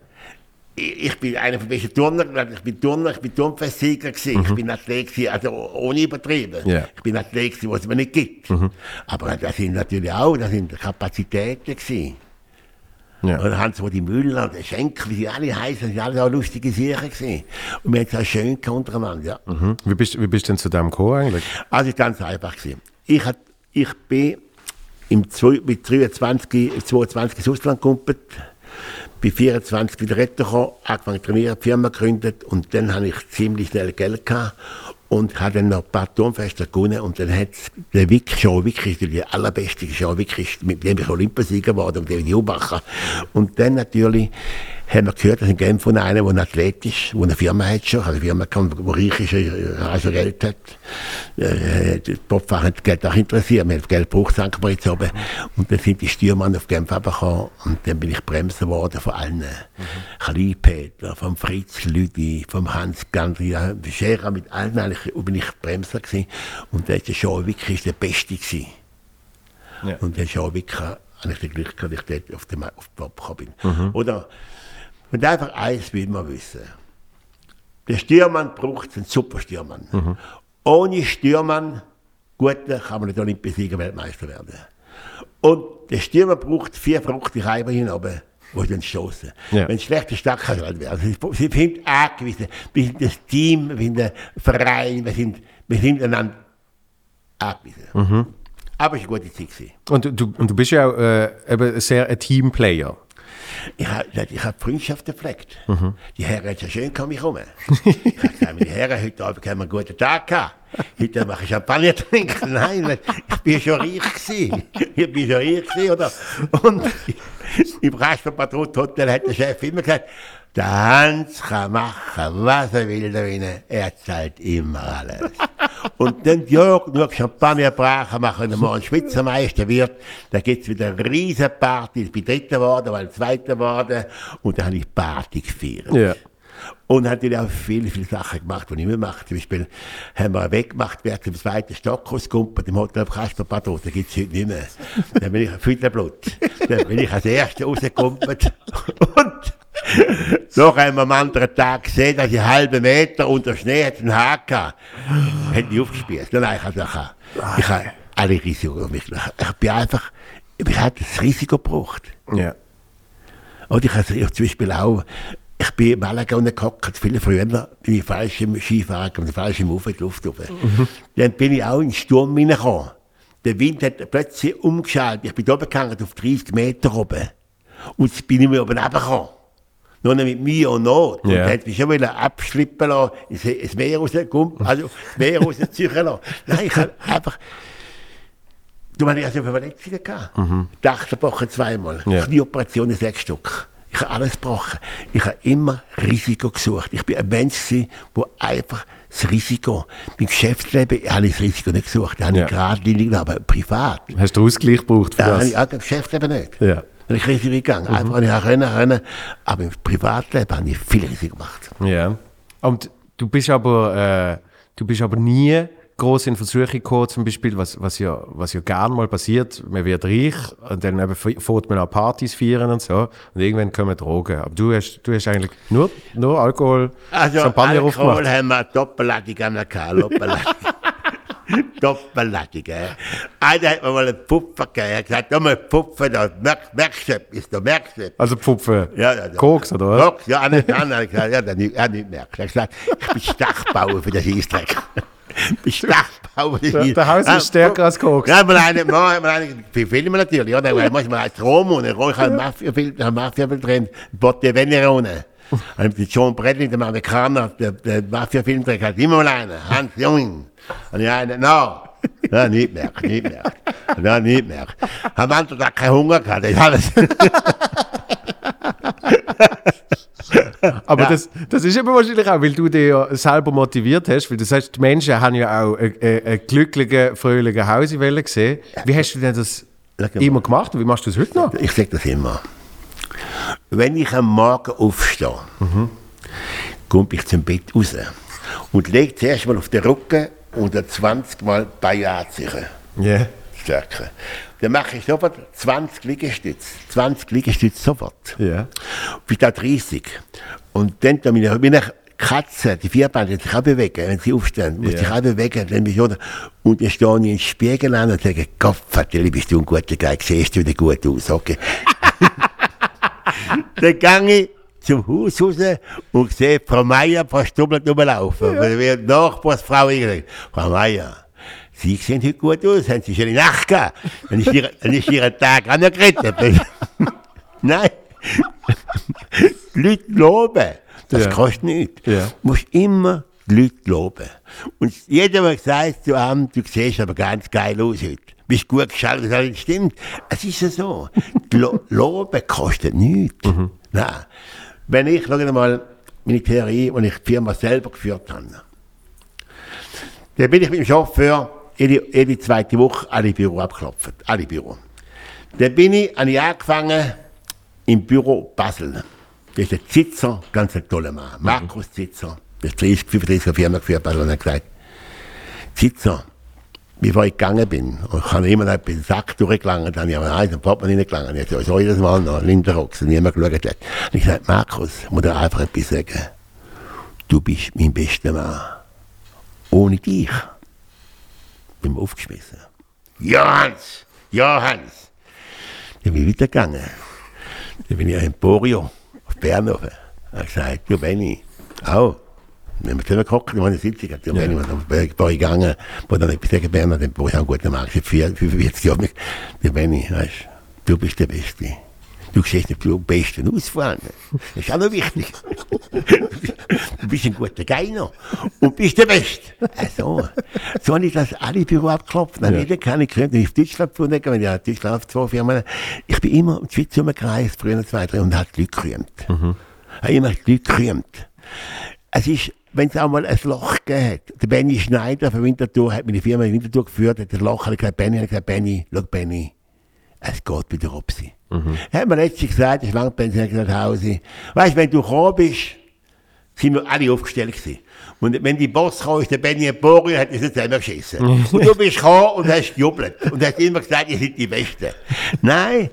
Ich, ich bin einer von besten Turner, ich bin Turner, ich bin Turnfestsieger gewesen, mhm. ich bin Athlet gewesen, also ohne übertrieben. Ja. Ich bin Athlet gewesen, was es mir nicht gibt. Mhm. Aber das sind natürlich auch, das sind Kapazitäten gewesen. Ja. Und dann haben sie die Müller, der Schenk, wie sie alle heißen, sind alle auch lustige Sachen gesehen. Und wir haben es auch schön untereinander, ja. Mhm. Wie, bist, wie bist du denn zu dem gekommen eigentlich? Also, ganz einfach gewesen. Ich, hat, ich bin im zwei, mit 23, 22 ins Ausland gekommen, bei 24 wieder retour gekommen, angefangen zu trainieren, Firma gegründet und dann habe ich ziemlich schnell Geld gehabt und hat dann noch ein paar Turnfeste gewonnen und dann hat der Wick, Jean Wick ist der allerbeste, Jean Wick mit dem ich Olympiasieger geworden und David Jubacher. Und dann natürlich haben wir gehört, dass in Genf von einem, der ein Athlet ist, der eine Firma hat schon, also eine Firma kann, die reich ist, äh, also Geld hat. Äh, das Popfach hat Geld auch interessiert, wir haben Geld gebraucht, St. Moritz oben. Und dann sind die Stürmann auf Genf gekommen und dann bin ich bremsen worden von allen. Mhm. Klein-Peter, vom Fritz Lüdi, vom Hans Gandria, Scherer, mit allen eigentlich, bin ich Bremser gewesen. Und der Schauwick ist der Beste gewesen. Ja. Und der Schauwick habe ich den Glück dass ich dort auf dem auf Bob gekommen bin. Mhm. Oder und einfach eins will man wissen. Der Stürmann braucht einen super Stürmann. Mhm. Ohne Stürmann, gut, kann man nicht Olympiasieger Weltmeister werden. Und der Stürmer braucht vier verrückte Reiber hin oben, wo sie dann stoßen. Ja. Wenn es schlechte Stadt kann werden. Also, sie sind angewiesen. Wir sind das Team, wir sind der Verein, wir sind, wir sind einander angewiesen. Mhm. Aber es war eine gute Zeit. Und du, und du bist ja auch äh, sehr ein Teamplayer. Ich habe ich hab Freundschaft gepflegt. Mhm. Die Herren haben ja schön um mich herum. ich habe gesagt, meine Herren, heute Abend haben wir einen guten Tag gehabt. Heute mache ich Champagner trinken. Nein, ich bin schon reich gewesen. Ich bin schon reich gewesen, oder? Und im Kasperpatron Hotel hat der Chef immer gesagt, der Hans kann machen, was er will da drinnen. Er zahlt immer alles. Und dann, ja, nur Champagner brachen, machen wir mal einen Schweizer Meister wird. Da gibt's wieder eine riesen Party. Ich bin Dritter geworden, weil Zweiter geworden. Und dann habe ich Party gefeiert. Ja. Und natürlich auch viele, viele Sachen gemacht, die ich nicht mache. Zum Beispiel haben wir weggemacht, wer zum zweiten Stock auskumpelt, im Hotel Kasperpatron, da gibt es heute nicht mehr. Dann bin ich ein Fütterblut. Dann bin ich als Erster rausgekumpelt. Und noch haben wir am anderen Tag gesehen, dass ich einen halben Meter unter Schnee hat einen Haken. Hätte ich aufgespießt. Nein, ich habe ich habe alle Risiko. Ich, ich bin einfach, ich habe das Risiko gebraucht. Ja. Und ich habe zum Beispiel auch, ich bin in Malaga gehockt, viele früher bin ich falsch im Skifahren, und falsch im Ufer in die Luft Mhm. Dann bin ich auch in den Sturm hineingekommen. Der Wind hat plötzlich umgeschaltet. Ich bin oben gegangen, auf 30 Meter oben. Und jetzt bin ich mir oben runtergekommen nur mit mir und Not. Und yeah. hat mich schon wieder abschlippen lassen, ins Meer rausgekommen, also ins Meer rausziehen lassen. Nein, ich habe einfach, du hast also Verletzungen gehabt. Mhm. Dachverbrochen zweimal, yeah. Knieoperationen sechs Stück. Ich habe alles gebrochen. Ich habe immer Risiko gesucht. Ich bin ein Mensch, der einfach das Risiko, beim Geschäftsleben habe ich das Risiko nicht gesucht. Da habe ich gerade liegen, aber privat. Hast du Ausgleich gebraucht für da das? Habe ich auch im Geschäftsleben nicht. Ja bin ich richtig gegangen. Mhm. Einfach nicht rennen, rennen. Aber im Privatleben habe ich viel richtig gemacht. Ja. Und du bist aber, äh, du bist aber nie groß in Versuche gekommen, zum Beispiel, was, was, ja, was ja gern mal passiert, man wird reich und dann eben fährt man auch Partys feiern und so und irgendwann kommen Drogen. Aber du hast, du hast eigentlich nur, nur Alkohol, also Champagner Alkohol aufgemacht. haben wir doppellattig an der Doppellattig. Doppellattig, äh. Einer hat mir mal eine Pupfe gegeben, er hat gesagt, da mal Pupfe, da merkst, merkst du etwas, da merkst du etwas. Also Pupfe? Ja, ja. Koks, oder was? Koks, ja, einer, hat gesagt, ja, der nicht, er nicht merkt. Er hat gesagt, ich bin Stachbauer für den Scheissdreck. Bestachbauer. Der, der Haus ist stärker als Koks. Ja, man eine, man eine, filmen natürlich, ja, da muss man als Rom und ich einen Mafia-Film Mafia drin, Botte Venerone. Und John Bradley, der Amerikaner, der, der Mafia-Filmträger, hat immer mal einen, Hans Jung. Und ich eine, no. Ja, nicht mehr, nicht mehr. Ja, nicht mehr. Am anderen Tag keinen Hunger gehabt, das ist alles. Aber ja. das, das ist eben wahrscheinlich auch, weil du dich ja selber motiviert hast, weil du sagst, die Menschen haben ja auch einen, glücklichen, fröhlichen Hauswelle gesehen. Wie hast du denn das immer gemacht und wie machst du das heute noch? Ich sage das immer. Wenn ich am Morgen aufstehe, mhm. komme ich zum Bett raus und lege zuerst mal auf den Rücken und 20 Mal Beine anziehen. Yeah. Stärke. Dann mache ich sofort 20 Liegestütze. 20 Liegestütze sofort. Ja. Yeah. Bis da 30. Und dann, dann meine, meine Katze, die Vierbeine, sich auch bewegen, wenn sie aufstehen, muss yeah. sich auch bewegen, dann bin ich, oder? Und dann stehe ich in den Spiegel an und sage, Gott, bist du ein guter Geist, siehst du wieder gut aus, okay. dann gehe ich zum Haus raus und sehe Frau Meier verstummelt rumlaufen. Ja. Weil die Nachbarsfrau gesagt, Frau Meier, Sie sehen heute gut aus, haben Sie schon eine Nacht gehabt? Dann ist Ihr, dann ist Ihr Tag auch noch gerettet. Nein. Die Leute loben. Das ja. kostet nichts. Ja. Du musst immer die Leute loben. Und jeder, der sagt zu einem, du siehst aber ganz geil aus heute. Bist gut geschaut, das stimmt. Es ist ja so. Lo Loben kostet nichts. Nein. Wenn ich, schau mal, meine Theorie, die ich die Firma selber geführt habe. Dann bin ich mit dem Chauffeur jede, jede zweite Woche alle Büro abgeklopft. Alle Büro. Dann bin ich, habe ich angefangen im Büro Basel. Das ist ein Zitzer, ganz ein toller Mann. Markus Zitzer. Das ist 30, 35 Firma geführt, Basel. Und er hat gesagt, Zitzer, bevor ich gegangen bin, und ich habe immer noch den Sack durchgelangt, dann habe ich eins im Portemonnaie reingelangt, jetzt habe ich so jedes Mal noch Lindenrocks und niemand geschaut hat. Und ich gesagt, Markus, ich muss dir einfach etwas sagen. Du bist mein bester Mann. Ohne dich bin ich aufgeschmissen. Ja, Hans! Ja, Hans! Dann bin ich weitergegangen. Dann bin ich an Emporio auf Bernhofen. Er hat gesagt, du Benni, auch. Haben wir zusammen gekocht, in der Benni, dann bin ich gegangen, wo dann sagen Bernhard, dann wo ich einen guten Mann, seit 45 Jahren. Der Benni, weißt du, bist der Beste. Du siehst nicht du Besten aus vorne. Das ist auch noch wichtig. Du bist ein guter Geiner und bist der Beste. Also, so habe ich das alle Büro abgeklopft. Dann Ja. jeder kann ich können, auf Deutschland gefunden, wenn ich in Deutschland auf zwei Firmen. Ich bin immer in die Schweiz früher zwei, drei, und hat Leute gerühmt. Habe immer Leute gerühmt. Es ist, wenn es auch mal ein Loch gegeben hat. Der Benny Schneider von Winterthur hat meine Firma in Winterthur geführt, hat das Loch, hat gesagt, Benny, hat gesagt, Benny, schau Benny, es geht wieder ab sie. Er hat mir letztens gesagt, ist lang pensioniert gesagt, Hause, weißt, wenn du gekommen bist, sind wir alle aufgestellt gewesen. Und wenn die Boss kam, ist der Benny Emporio, hat uns nicht selber geschissen. und du bist gekommen und hast gejubelt. Und hast immer gesagt, ihr seid die Besten. Nein,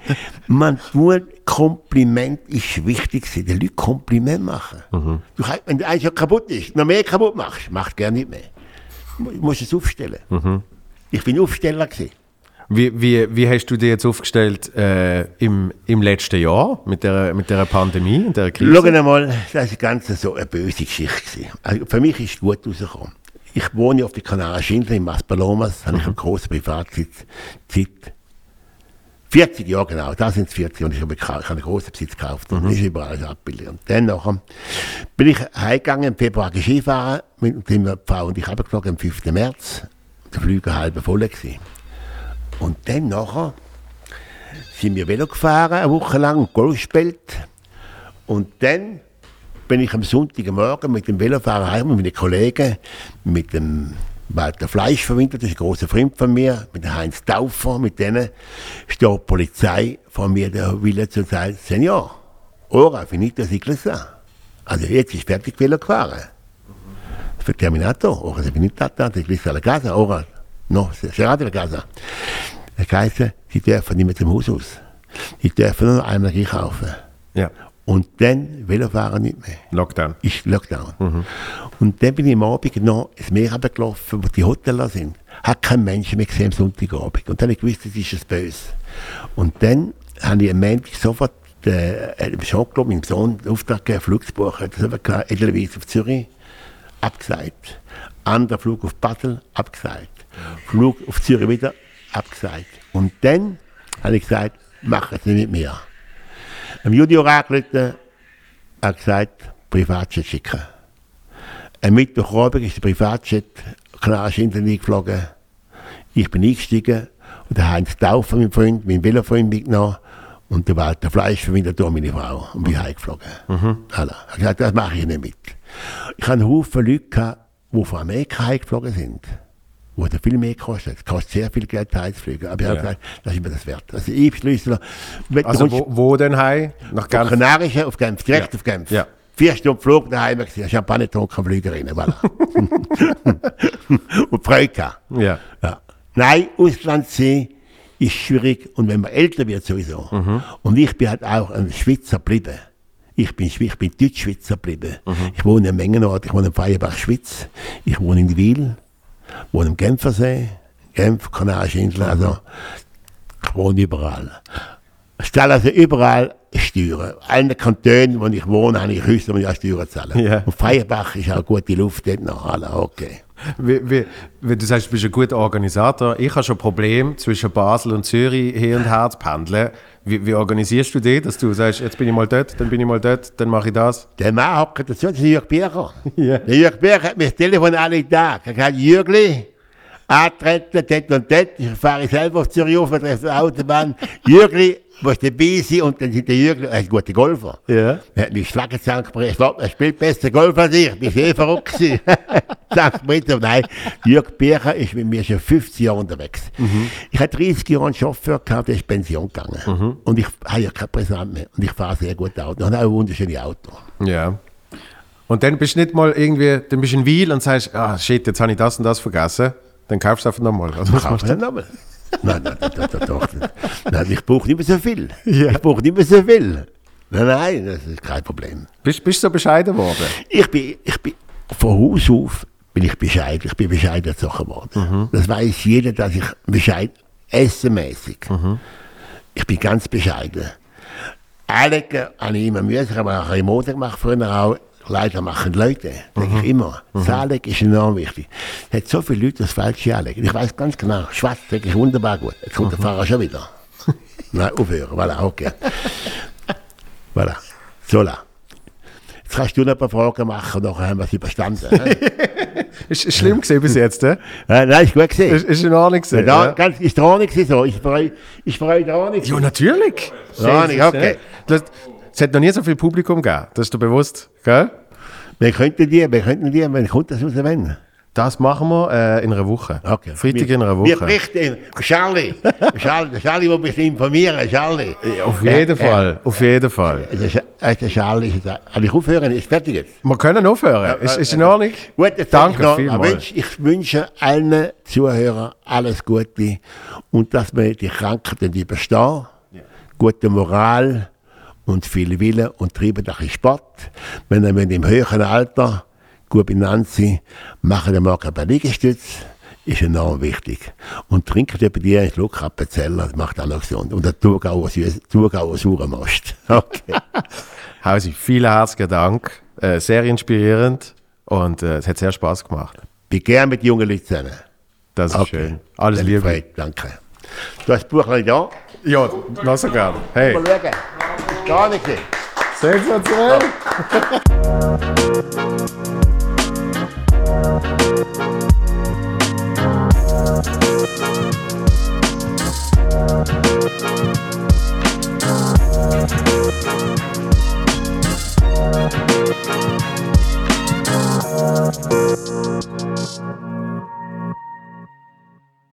man tut, Kompliment ist wichtig gewesen. Den Leuten Kompliment machen. Du kannst, wenn eins ja kaputt ist, noch mehr kaputt machst, machst gerne nicht mehr. Du musst es aufstellen. Ich bin Aufsteller gewesen. Wie, wie, wie hast du dich jetzt aufgestellt äh, im, im letzten Jahr mit der, mit der Pandemie und der Krise? Schau einmal, das ist ganz so eine böse Geschichte. gewesen. Also für mich ist es gut rausgekommen. Ich wohne auf der Kanarischen Insel in Maspalomas, habe ich einen grossen Privatsitz, Zeit 40 Jahre genau, da sind es 40 und ich habe, gekau- ich habe einen grossen Besitz gekauft und ist überall alles abgebildet. Und dann nachher bin ich heimgegangen im Februar Skifahren mit dem Frau und ich habe geflogen am 5. März. Der Flüger halb voll gewesen. Und dann nachher sind wir Velo gefahren, eine Woche lang, Golf gespielt. Und dann bin ich am Sonntagmorgen mit dem Velofahrer heim, mit meinen Kollegen, mit dem Walter Fleisch verwindet, das ist ein großer Freund von mir, mit dem Heinz Taufer, mit denen steht die Polizei vor mir, der will zu sagen, Senior, ora, finito ciclista. Also jetzt ist fertig Velo gefahren. Für Terminator, ora, finita, ciclista alla casa, ora, no, serate la casa. Das heisst, sie dürfen nicht mehr zum Haus aus. Sie dürfen nur einmal einkaufen. Ja, Und dann Velofahren nicht mehr. Lockdown. Ist Lockdown. Und dann bin ich am Abend noch ins Meer runtergelaufen, wo die Hotels sind. Hat kein Mensch mehr gesehen am Sonntagabend. Und dann habe ich gewusst, das ist es böse. Und dann habe ich am Montag sofort äh, dem Jean-Claude, meinem Sohn, den Auftrag gegeben, Flug zu buchen. Das habe ich Edelweiss auf Zürich, abgesagt. Anderer Flug auf Basel, abgesagt. Flug auf Zürich wieder, abgesagt. Und dann habe ich gesagt, mach es nicht mehr. Am Junior angerufen, er hat gesagt, Privatjet schicken. Am Mittwochabend ist der Privatjet Kanarischen Inseln eingeflogen. Ich bin eingestiegen und der Heinz Taufer, mein Freund, mein Velofreund mitgenommen und der Walter Fleisch von da meine Frau und bin heimgeflogen. Mhm. Er hat gesagt, das mache ich nicht mit. Ich hatte einen Haufen Leute, gehabt, die von Amerika heimgeflogen sind. Wo das viel mehr kostet. Es kostet sehr viel Geld, heimzufliegen. Aber ich habe Ja. gesagt, das ist mir das wert. Also ich wenn Also wo, wo denn heim? Nach Genf? Kanarischen auf Genf, direkt Ja. auf Genf. Ja. Vier Stunden Flug daheim gewesen, Champagner getrunken, Flüger rein, voilà. und Freude. Ja. Ja. Nein, Ausland sehen ist schwierig und wenn man älter wird sowieso. Und ich bin halt auch ein Schweizer geblieben. Ich bin, ich bin Deutschschweizer geblieben. Ich wohne in Mengenort, ich wohne in Feierbach, Schweiz. Ich wohne in Wil, wohne im Genfersee, Genf, Kanarische Insel, also ich wohne überall. Ich zahle also überall Steuern. Allen Kantonen, wo ich wohne, habe ich Häuser, wo ich auch Steuern zahle. Ja. Und Feierbach ist auch gute Luft dort noch. Alle, okay. Wie, wie, wie du sagst, du bist ein guter Organisator. Ich habe schon Probleme zwischen Basel und Zürich hin und her zu pendeln. Wie, wie organisierst du das, dass du sagst, jetzt bin ich mal dort, dann bin ich mal dort, dann mache ich das? Der Mann hockt dazu, das ist Jörg Bircher. Ja. Der Jörg Bircher hat mir das Telefon alle Tage. Er sagt, Jürgli, antreten, dort und dort. Ich fahre selber auf Zürich auf, treffe die Autobahn. Jürgli, musst dabei sein. Und dann sind der Jürgli, er ist ein guter Golfer. Ja. Er hat mich Schlagen zusammengebracht. Ich glaube, er spielt besser Golf als ich. Ich bin eh verrückt gewesen. Zusammengebracht. Nein, Jörg Bircher ist mit mir schon 50 Jahre unterwegs. Ich hatte 30 Jahre einen Chauffeur gehabt, der ist Pension gegangen. Und ich habe ja kein Präsent mehr. Und ich fahre sehr gut Auto. Und habe auch ein wunderschönes Auto. Ja. Und dann bist du nicht mal irgendwie, dann bist du in Wiel und sagst, ah shit, jetzt habe ich das und das vergessen. Dann kaufst du einfach nochmal. Was Kauf machst ich nochmal. Nein, nein, nein, doch nicht. nein, ich brauche nicht mehr so viel. Ja. Ich brauche nicht mehr so viel. Nein, nein, das ist kein Problem. Bist du so bescheiden worden? Ich bin, ich bin von Haus auf bin ich bescheiden. Ich bin bescheiden erzogen worden. Das weiß jeder, dass ich bescheiden, essenmäßig. Ich bin ganz bescheiden. Einigen habe ich immer müssen, ich habe auch Mode gemacht, früher auch. Leider machen Leute, denke ich immer. Das Anlegen ist enorm wichtig. Es hat so viele Leute das Falsche anlegen. Ich weiß ganz genau, schwarz denke ich wunderbar gut. Jetzt kommt der Fahrer schon wieder. Nein, aufhören, voilà, okay. voilà. So, la. Jetzt kannst du noch ein paar Fragen machen, nachher haben wir sie überstanden. Ist, schlimm gesehen bis jetzt, äh? Äh, nein, ist gut gesehen. Ist, ist in Ordnung gesehen. Ja, Ja, ganz, ist der Ordnung so? Für ist für euch der Ordnung? ja natürlich. Ja, nicht, okay. Das, es hat noch nie so viel Publikum gegeben, das ist dir bewusst, gell? Wir könnten die, wir könnten die, wenn kommt das raus, wenn? Das machen wir äh, in einer Woche. Okay. Freitag wir, in einer Wir Woche. berichten, Charlie, Charlie, Charlie, der mich informieren, Charlie. Ja, auf jeden Fall, auf jeden Fall. Äh, der Charlie ist da. Kann ich aufhören? Ist fertig jetzt? Wir können aufhören. Ist, ist in Ordnung? Gut, Danke noch, vielmals. ich, wünsch, ich wünsche allen Zuhörern alles Gute und dass wir die Krankheiten überstehen. Gute Moral und viel Wille und treiben auch Sport. Wenn wir im höheren Alter gut benannt sind, machen wir morgen ein paar Liegestütze. Ist enorm wichtig. Und trinken über die einen Schluck Appenzeller, das macht auch noch gesund. Und der Thurgauer Thurgauer Sauermast. Okay. Hausi, vielen herzlichen Dank. Äh, sehr inspirierend und äh, es hat sehr Spaß gemacht. Bin gern mit jungen Leuten zusammen. Das ist Okay. schön. Alles Liebe. Danke. Du hast das Buch noch da. Ja, noch so gern. Hey, Mal schauen. Ist gar nicht. gewesen. sensationell. Thank